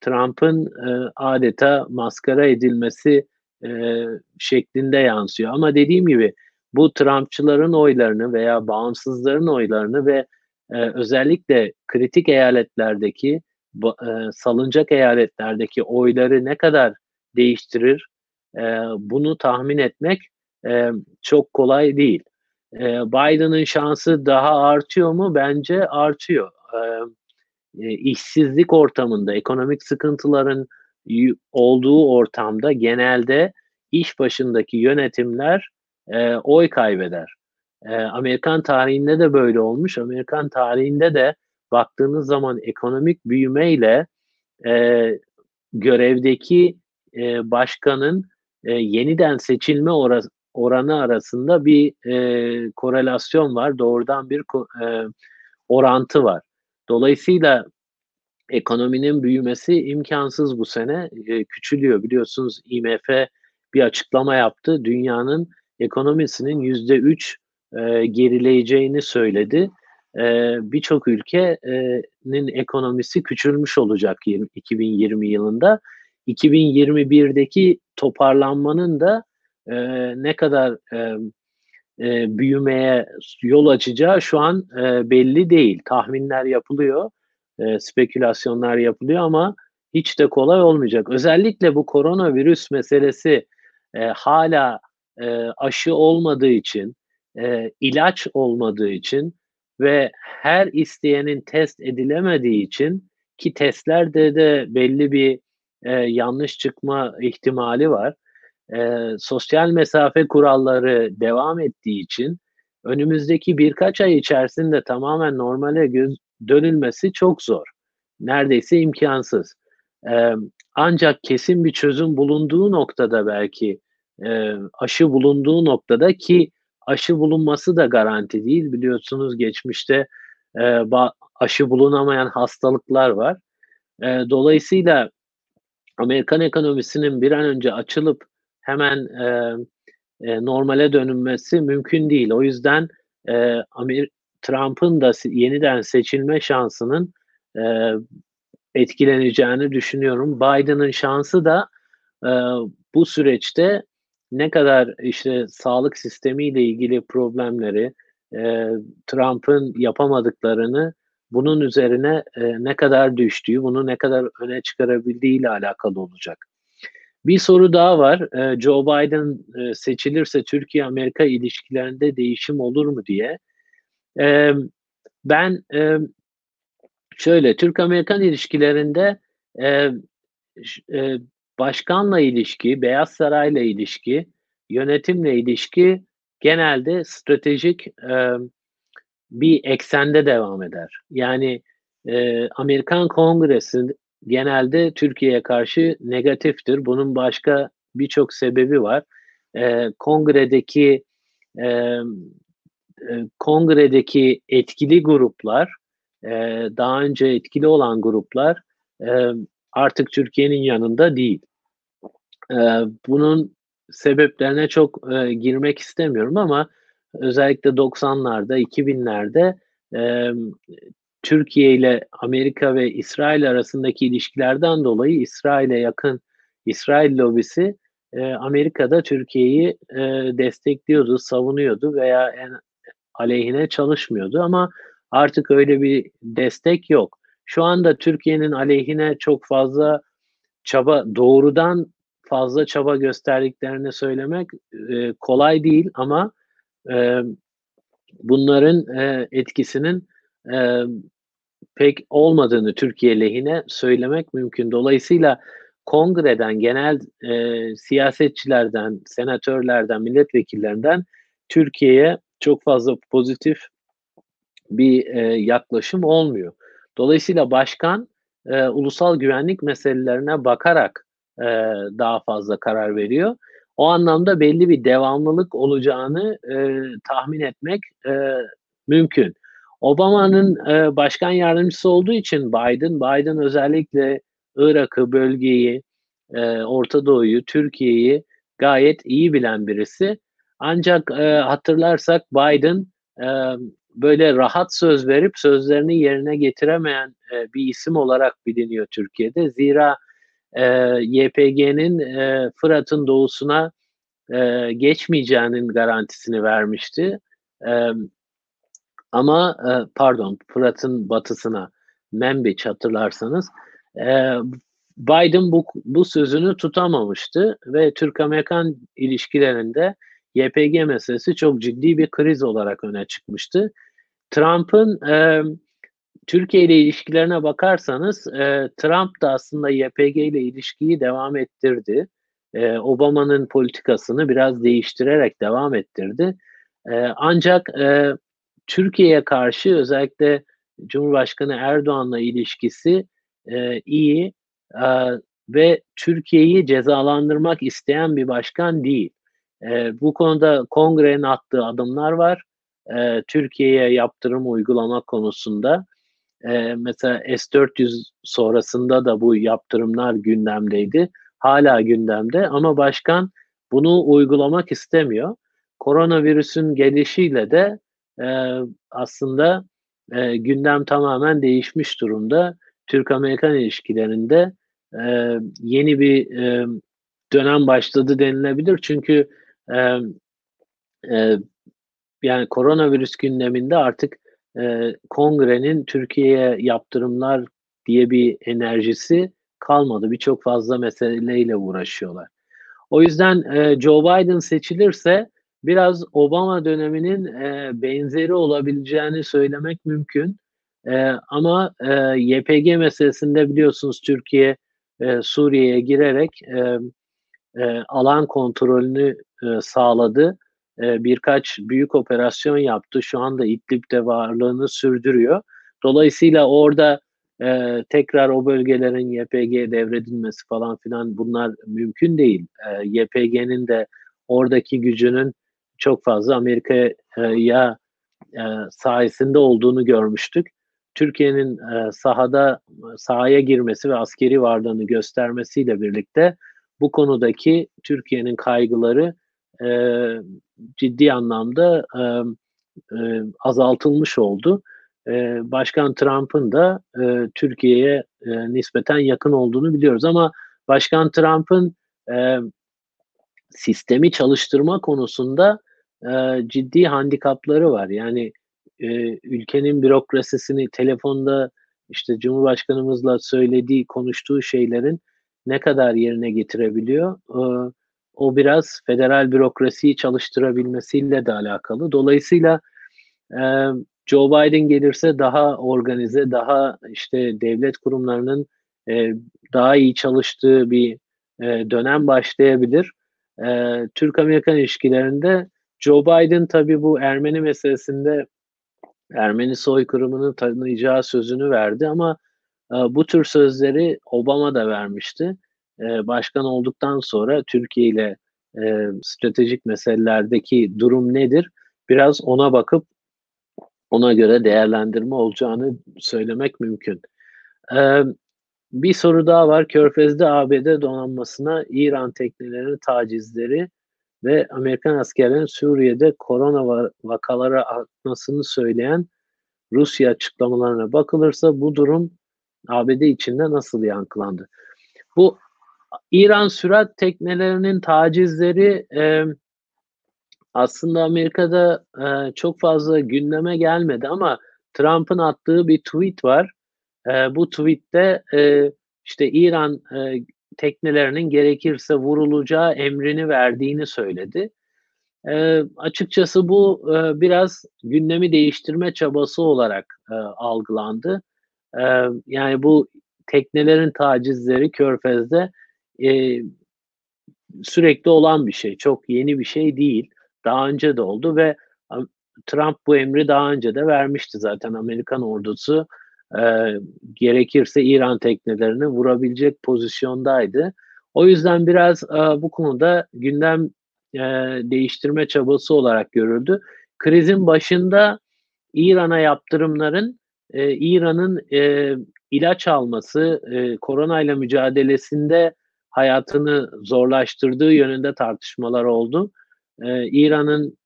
Trump'ın e, adeta maskara edilmesi e, şeklinde yansıyor. Ama dediğim gibi bu Trumpçıların oylarını veya bağımsızların oylarını ve e, özellikle kritik eyaletlerdeki e, salınacak eyaletlerdeki oyları ne kadar değiştirir e, bunu tahmin etmek e, çok kolay değil. E, Biden'ın şansı daha artıyor mu? Bence artıyor. E, e, işsizlik ortamında, ekonomik sıkıntıların olduğu ortamda genelde iş başındaki yönetimler e, oy kaybeder. E, Amerikan tarihinde de böyle olmuş. Amerikan tarihinde de baktığınız zaman ekonomik büyümeyle e, görevdeki e, başkanın e, yeniden seçilme or- oranı arasında bir e, korelasyon var. Doğrudan bir e, orantı var. Dolayısıyla ekonominin büyümesi imkansız bu sene. E, küçülüyor. Biliyorsunuz IMF bir açıklama yaptı. Dünyanın ekonomisinin yüzde üç gerileyeceğini söyledi. E, Birçok ülkenin ekonomisi küçülmüş olacak 2020 yılında. 2021'deki toparlanmanın da e, ne kadar e, e, büyümeye yol açacağı şu an e, belli değil. Tahminler yapılıyor, e, spekülasyonlar yapılıyor ama hiç de kolay olmayacak. Özellikle bu koronavirüs meselesi e, hala e, aşı olmadığı için, e, ilaç olmadığı için ve her isteyenin test edilemediği için ki testlerde de belli bir e, yanlış çıkma ihtimali var. E, sosyal mesafe kuralları devam ettiği için önümüzdeki birkaç ay içerisinde tamamen normale göz, dönülmesi çok zor. Neredeyse imkansız. E, ancak kesin bir çözüm bulunduğu noktada belki e, aşı bulunduğu noktada ki aşı bulunması da garanti değil. Biliyorsunuz geçmişte e, aşı bulunamayan hastalıklar var. E, dolayısıyla Amerikan ekonomisinin bir an önce açılıp hemen e, e, normale dönülmesi mümkün değil. O yüzden e, Amer Trump'ın da yeniden seçilme şansının e, etkileneceğini düşünüyorum. Biden'ın şansı da e, bu süreçte ne kadar işte sağlık sistemiyle ilgili problemleri, e, Trump'ın yapamadıklarını bunun üzerine e, ne kadar düştüğü, bunu ne kadar öne çıkarabildiği ile alakalı olacak. Bir soru daha var. E, Joe Biden e, seçilirse Türkiye-Amerika ilişkilerinde değişim olur mu diye. E, ben e, şöyle Türk-Amerikan ilişkilerinde e, e, başkanla ilişki, Beyaz Saray'la ilişki, yönetimle ilişki genelde stratejik e, bir eksende devam eder. Yani e, Amerikan Kongresi genelde Türkiye'ye karşı negatiftir. Bunun başka birçok sebebi var. E, kongredeki e, e, kongredeki etkili gruplar, e, daha önce etkili olan gruplar e, artık Türkiye'nin yanında değil. E, bunun sebeplerine çok e, girmek istemiyorum ama özellikle 90'larda, 2000'lerde e, Türkiye ile Amerika ve İsrail arasındaki ilişkilerden dolayı İsrail'e yakın İsrail lobisi e, Amerika'da Türkiye'yi e, destekliyordu, savunuyordu veya en aleyhine çalışmıyordu ama artık öyle bir destek yok. Şu anda Türkiye'nin aleyhine çok fazla çaba doğrudan fazla çaba gösterdiklerini söylemek e, kolay değil ama e, bunların e, etkisinin e, pek olmadığını Türkiye lehine söylemek mümkün. Dolayısıyla kongreden, genel e, siyasetçilerden, senatörlerden, milletvekillerinden Türkiye'ye çok fazla pozitif bir e, yaklaşım olmuyor. Dolayısıyla başkan e, ulusal güvenlik meselelerine bakarak e, daha fazla karar veriyor. O anlamda belli bir devamlılık olacağını e, tahmin etmek e, mümkün. Obama'nın e, başkan yardımcısı olduğu için Biden, Biden özellikle Irak'ı, bölgeyi, e, Orta Doğu'yu, Türkiye'yi gayet iyi bilen birisi. Ancak e, hatırlarsak Biden e, böyle rahat söz verip sözlerini yerine getiremeyen e, bir isim olarak biliniyor Türkiye'de. Zira e, YPG'nin e, Fırat'ın doğusuna e, geçmeyeceğinin garantisini vermişti. E, ama e, pardon Fırat'ın batısına Membiç hatırlarsanız e, Biden bu, bu sözünü tutamamıştı ve Türk-Amerikan ilişkilerinde YPG meselesi çok ciddi bir kriz olarak öne çıkmıştı. Trump'ın e, Türkiye ile ilişkilerine bakarsanız e, Trump da aslında YPG ile ilişkiyi devam ettirdi. E, Obama'nın politikasını biraz değiştirerek devam ettirdi. E, ancak e, Türkiye'ye karşı özellikle Cumhurbaşkanı Erdoğan'la ilişkisi e, iyi e, ve Türkiye'yi cezalandırmak isteyen bir başkan değil. E, bu konuda kongrenin attığı adımlar var. E, Türkiye'ye yaptırım uygulamak konusunda. E, mesela S-400 sonrasında da bu yaptırımlar gündemdeydi. Hala gündemde ama başkan bunu uygulamak istemiyor. Koronavirüsün gelişiyle de e, aslında e, gündem tamamen değişmiş durumda. Türk-Amerikan ilişkilerinde e, yeni bir e, dönem başladı denilebilir. Çünkü e, e, yani koronavirüs gündeminde artık e, kongrenin Türkiye'ye yaptırımlar diye bir enerjisi kalmadı. Birçok fazla meseleyle uğraşıyorlar. O yüzden e, Joe Biden seçilirse biraz Obama döneminin e, benzeri olabileceğini söylemek mümkün. E, ama e, YPG meselesinde biliyorsunuz Türkiye e, Suriye'ye girerek e, e, alan kontrolünü e, sağladı. E, birkaç büyük operasyon yaptı. Şu anda İdlib'de varlığını sürdürüyor. Dolayısıyla orada e, tekrar o bölgelerin YPG'ye devredilmesi falan filan bunlar mümkün değil. E, YPG'nin de oradaki gücünün çok fazla Amerika'ya e, sayesinde olduğunu görmüştük. Türkiye'nin e, sahada sahaya girmesi ve askeri varlığını göstermesiyle birlikte bu konudaki Türkiye'nin kaygıları e, ciddi anlamda e, e, azaltılmış oldu. E, Başkan Trump'ın da e, Türkiye'ye e, nispeten yakın olduğunu biliyoruz ama Başkan Trump'ın e, sistemi çalıştırma konusunda e, ciddi handikapları var. Yani e, ülkenin bürokrasisini telefonda işte Cumhurbaşkanımızla söylediği, konuştuğu şeylerin ne kadar yerine getirebiliyor? E, o biraz federal bürokrasiyi çalıştırabilmesiyle de alakalı. Dolayısıyla e, Joe Biden gelirse daha organize, daha işte devlet kurumlarının e, daha iyi çalıştığı bir e, dönem başlayabilir. E, Türk-Amerikan ilişkilerinde Joe Biden tabii bu Ermeni meselesinde Ermeni soykırımını tanıyacağı sözünü verdi ama e, bu tür sözleri Obama da vermişti. Başkan olduktan sonra Türkiye ile e, stratejik meselelerdeki durum nedir? Biraz ona bakıp ona göre değerlendirme olacağını söylemek mümkün. E, bir soru daha var. Körfez'de ABD donanmasına İran teknelerinin tacizleri ve Amerikan askerlerinin Suriye'de korona vakaları artmasını söyleyen Rusya açıklamalarına bakılırsa bu durum ABD içinde nasıl yankılandı? Bu İran sürat teknelerinin tacizleri e, aslında Amerika'da e, çok fazla gündeme gelmedi ama Trump'ın attığı bir tweet var. E, bu tweette e, işte İran e, teknelerinin gerekirse vurulacağı emrini verdiğini söyledi. E, açıkçası bu e, biraz gündemi değiştirme çabası olarak e, algılandı. E, yani bu teknelerin tacizleri Körfez'de e, sürekli olan bir şey. Çok yeni bir şey değil. Daha önce de oldu ve Trump bu emri daha önce de vermişti zaten Amerikan ordusu e, gerekirse İran teknelerini vurabilecek pozisyondaydı. O yüzden biraz e, bu konuda gündem e, değiştirme çabası olarak görüldü. Krizin başında İran'a yaptırımların e, İran'ın e, ilaç alması, e, koronayla mücadelesinde hayatını zorlaştırdığı yönünde tartışmalar oldu. E, İran'ın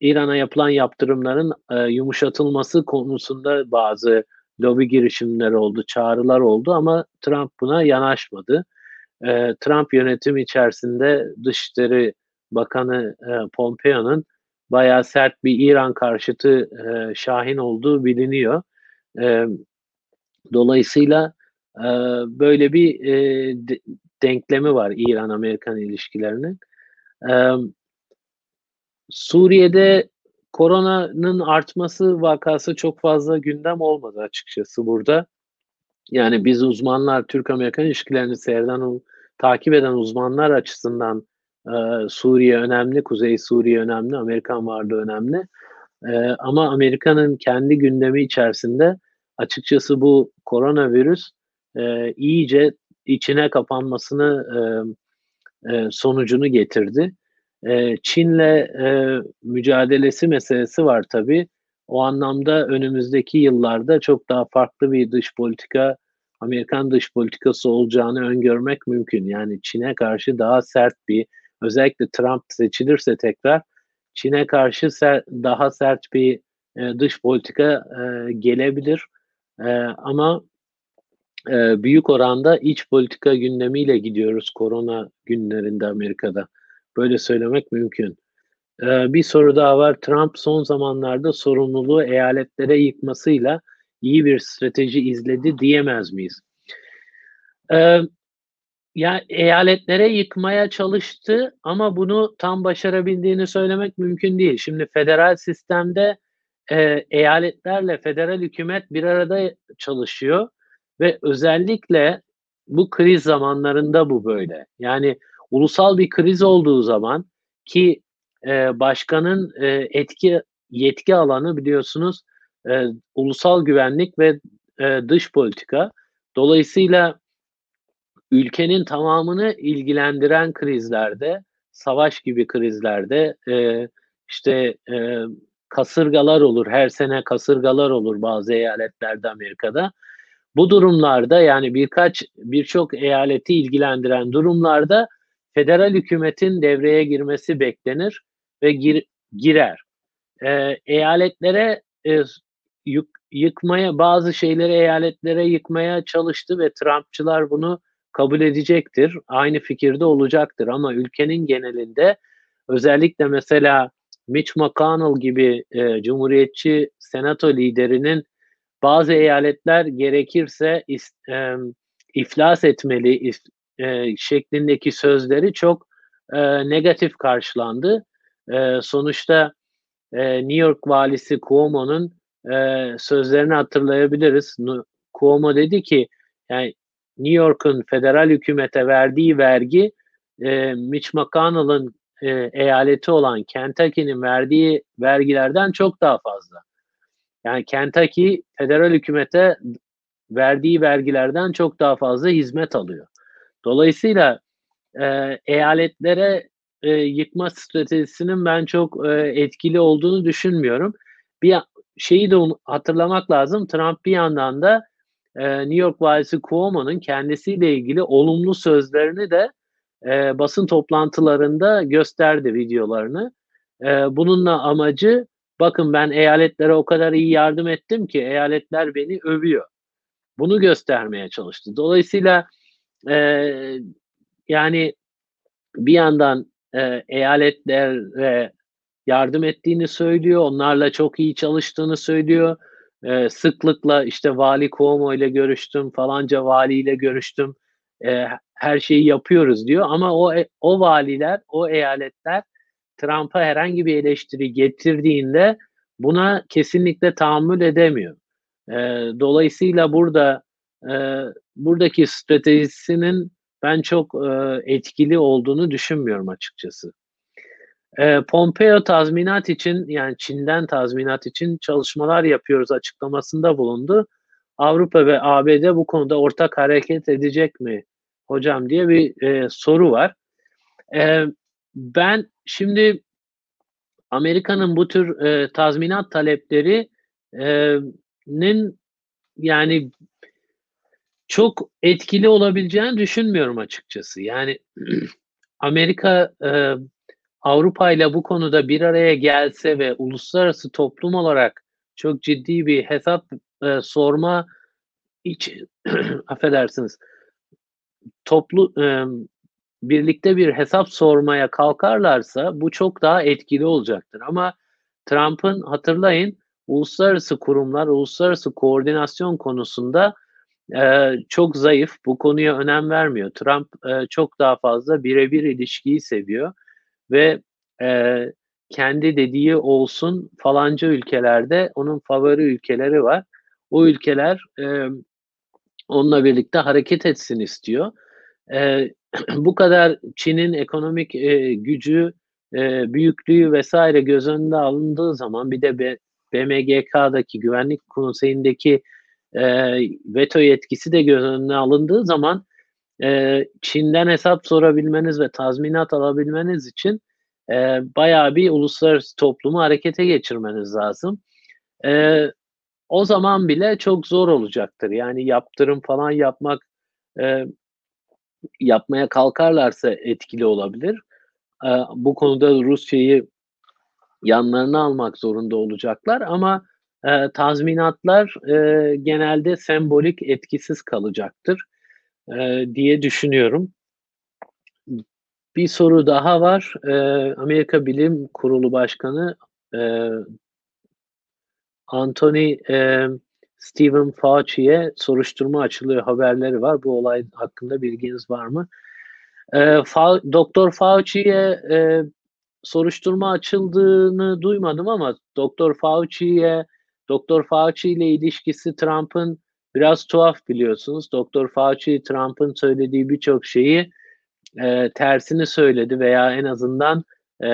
İran'a yapılan yaptırımların e, yumuşatılması konusunda bazı lobi girişimleri oldu, çağrılar oldu ama Trump buna yanaşmadı. E, Trump yönetimi içerisinde Dışişleri Bakanı e, Pompeo'nun bayağı sert bir İran karşıtı e, şahin olduğu biliniyor. E, dolayısıyla e, böyle bir e, de, denklemi var İran-Amerikan ilişkilerinin. E, Suriye'de koronanın artması vakası çok fazla gündem olmadı açıkçası burada. Yani biz uzmanlar, Türk-Amerikan ilişkilerini seyreden, takip eden uzmanlar açısından e, Suriye önemli, Kuzey Suriye önemli, Amerikan varlığı önemli. E, ama Amerika'nın kendi gündemi içerisinde açıkçası bu koronavirüs e, iyice içine kapanmasını e, e, sonucunu getirdi. E, Çin'le e, mücadelesi meselesi var tabii. O anlamda önümüzdeki yıllarda çok daha farklı bir dış politika, Amerikan dış politikası olacağını öngörmek mümkün. Yani Çin'e karşı daha sert bir, özellikle Trump seçilirse tekrar Çin'e karşı ser, daha sert bir e, dış politika e, gelebilir. E, ama e, büyük oranda iç politika gündemiyle gidiyoruz korona günlerinde Amerika'da. Böyle söylemek mümkün. Ee, bir soru daha var. Trump son zamanlarda sorumluluğu eyaletlere yıkmasıyla iyi bir strateji izledi diyemez miyiz? Ee, ya eyaletlere yıkmaya çalıştı ama bunu tam başarabildiğini söylemek mümkün değil. Şimdi federal sistemde e, eyaletlerle federal hükümet bir arada çalışıyor ve özellikle bu kriz zamanlarında bu böyle. Yani ulusal bir kriz olduğu zaman ki e, başkanın e, etki yetki alanı biliyorsunuz e, ulusal güvenlik ve e, dış politika. Dolayısıyla ülkenin tamamını ilgilendiren krizlerde, savaş gibi krizlerde e, işte e, kasırgalar olur, her sene kasırgalar olur bazı eyaletlerde Amerika'da. Bu durumlarda yani birkaç birçok eyaleti ilgilendiren durumlarda federal hükümetin devreye girmesi beklenir ve gir, girer. E, eyaletlere e, yık, yıkmaya bazı şeyleri eyaletlere yıkmaya çalıştı ve Trumpçılar bunu kabul edecektir. Aynı fikirde olacaktır ama ülkenin genelinde özellikle mesela Mitch McConnell gibi e, Cumhuriyetçi Senato liderinin bazı eyaletler gerekirse is, e, iflas etmeli, if, e, şeklindeki sözleri çok e, negatif karşılandı. E, sonuçta e, New York valisi Cuomo'nun e, sözlerini hatırlayabiliriz. Cuomo dedi ki yani New York'un federal hükümete verdiği vergi e, Mitch McConnell'ın e, eyaleti olan Kentucky'nin verdiği vergilerden çok daha fazla. Yani Kentucky federal hükümete verdiği vergilerden çok daha fazla hizmet alıyor. Dolayısıyla e, eyaletlere e, yıkma stratejisinin ben çok e, etkili olduğunu düşünmüyorum. Bir şeyi de hatırlamak lazım. Trump bir yandan da e, New York valisi Cuomo'nun kendisiyle ilgili olumlu sözlerini de e, basın toplantılarında gösterdi videolarını. E, bununla amacı bakın ben eyaletlere o kadar iyi yardım ettim ki eyaletler beni övüyor. Bunu göstermeye çalıştı. Dolayısıyla e, yani bir yandan e, eyaletlere yardım ettiğini söylüyor. Onlarla çok iyi çalıştığını söylüyor. E, sıklıkla işte vali Cuomo ile görüştüm, falanca valiyle görüştüm. E, her şeyi yapıyoruz diyor ama o o valiler, o eyaletler Trump'a herhangi bir eleştiri getirdiğinde buna kesinlikle tahammül edemiyor. E, dolayısıyla burada e, buradaki stratejisinin ben çok e, etkili olduğunu düşünmüyorum açıkçası. E, Pompeo tazminat için yani Çin'den tazminat için çalışmalar yapıyoruz açıklamasında bulundu. Avrupa ve ABD bu konuda ortak hareket edecek mi hocam diye bir e, soru var. E, ben şimdi Amerika'nın bu tür e, tazminat taleplerinin yani çok etkili olabileceğini düşünmüyorum açıkçası. Yani Amerika e, Avrupa ile bu konuda bir araya gelse ve uluslararası toplum olarak çok ciddi bir hesap e, sorma için affedersiniz toplu e, birlikte bir hesap sormaya kalkarlarsa bu çok daha etkili olacaktır. Ama Trump'ın hatırlayın uluslararası kurumlar, uluslararası koordinasyon konusunda e, çok zayıf. Bu konuya önem vermiyor. Trump e, çok daha fazla birebir ilişkiyi seviyor ve e, kendi dediği olsun falanca ülkelerde onun favori ülkeleri var. O ülkeler e, onunla birlikte hareket etsin istiyor. Bu kadar Çin'in ekonomik e, gücü, e, büyüklüğü vesaire göz önünde alındığı zaman bir de BMGK'daki Güvenlik Konseyi'ndeki e, veto yetkisi de göz önüne alındığı zaman e, Çin'den hesap sorabilmeniz ve tazminat alabilmeniz için e, bayağı bir uluslararası toplumu harekete geçirmeniz lazım. E, o zaman bile çok zor olacaktır. Yani yaptırım falan yapmak e, yapmaya kalkarlarsa etkili olabilir. E, bu konuda Rusya'yı yanlarına almak zorunda olacaklar ama e, tazminatlar e, genelde sembolik etkisiz kalacaktır e, diye düşünüyorum. Bir soru daha var. E, Amerika Bilim Kurulu Başkanı e, Anthony e, Stephen Fauci'ye soruşturma açılıyor haberleri var. Bu olay hakkında bilginiz var mı? E, Fa Doktor Fauci'ye e, soruşturma açıldığını duymadım ama Doktor Fauci'ye Doktor Fauci ile ilişkisi Trump'ın biraz tuhaf biliyorsunuz. Doktor Fauci Trump'ın söylediği birçok şeyi e, tersini söyledi veya en azından e,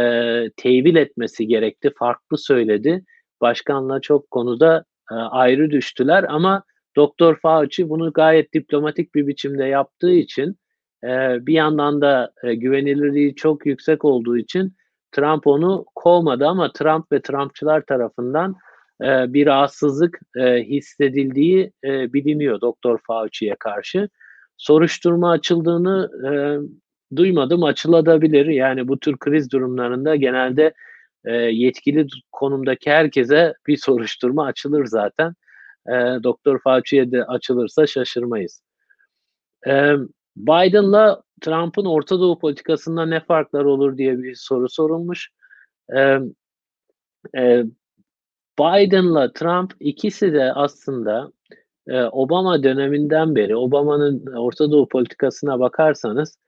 tevil etmesi gerekti. Farklı söyledi. Başkanla çok konuda ayrı düştüler ama Doktor Fauci bunu gayet diplomatik bir biçimde yaptığı için e, bir yandan da e, güvenilirliği çok yüksek olduğu için Trump onu kovmadı ama Trump ve Trumpçılar tarafından e, bir rahatsızlık e, hissedildiği e, biliniyor Doktor Fauci'ye karşı. Soruşturma açıldığını e, duymadım, açılabilir. Yani bu tür kriz durumlarında genelde e, yetkili konumdaki herkese bir soruşturma açılır zaten. E, Doktor Fauci'ye de açılırsa şaşırmayız. E, Biden'la Trump'ın Orta Doğu politikasında ne farklar olur diye bir soru sorulmuş. E, e, Biden'la Trump ikisi de aslında e, Obama döneminden beri Obama'nın Orta Doğu politikasına bakarsanız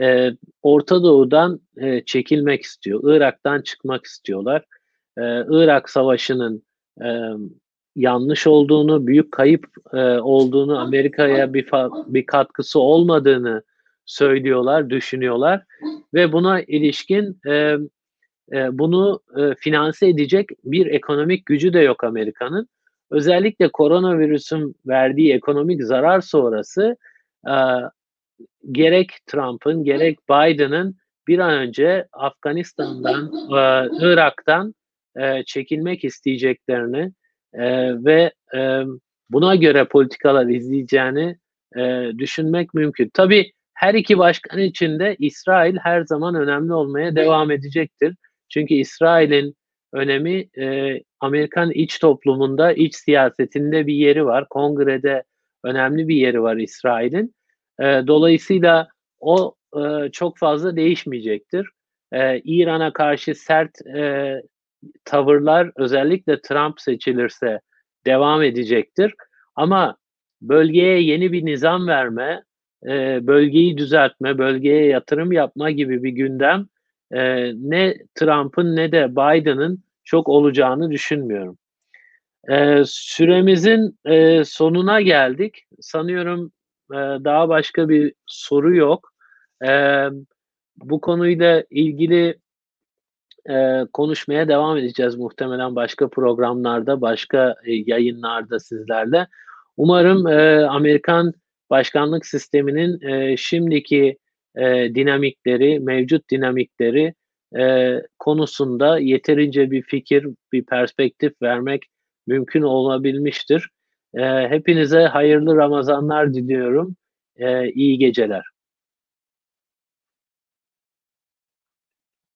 e, Orta Doğu'dan e, çekilmek istiyor. Irak'tan çıkmak istiyorlar. E, Irak Savaşı'nın e, yanlış olduğunu, büyük kayıp e, olduğunu, Amerika'ya bir bir katkısı olmadığını söylüyorlar, düşünüyorlar ve buna ilişkin e, e, bunu e, finanse edecek bir ekonomik gücü de yok Amerika'nın. Özellikle koronavirüsün verdiği ekonomik zarar sonrası e, gerek Trump'ın gerek Biden'ın bir an önce Afganistan'dan, e, Irak'tan e, çekilmek isteyeceklerini e, ve buna göre politikalar izleyeceğini düşünmek mümkün. Tabii her iki başkan için de İsrail her zaman önemli olmaya devam edecektir. Çünkü İsrail'in önemi e, Amerikan iç toplumunda, iç siyasetinde bir yeri var. Kongrede önemli bir yeri var İsrail'in. E, dolayısıyla o e, çok fazla değişmeyecektir. E, İran'a karşı sert e, tavırlar özellikle Trump seçilirse devam edecektir. Ama bölgeye yeni bir nizam verme, e, bölgeyi düzeltme, bölgeye yatırım yapma gibi bir gündem e, ne Trump'ın ne de Biden'ın çok olacağını düşünmüyorum. E, süremizin e, sonuna geldik. Sanıyorum e, daha başka bir soru yok. E, bu konuyla ilgili e, konuşmaya devam edeceğiz muhtemelen başka programlarda, başka e, yayınlarda sizlerle. Umarım e, Amerikan başkanlık sisteminin, şimdiki, dinamikleri, mevcut dinamikleri, konusunda yeterince bir fikir, bir perspektif vermek mümkün olabilmiştir. Eee, hepinize hayırlı Ramazanlar diliyorum. Eee, iyi geceler.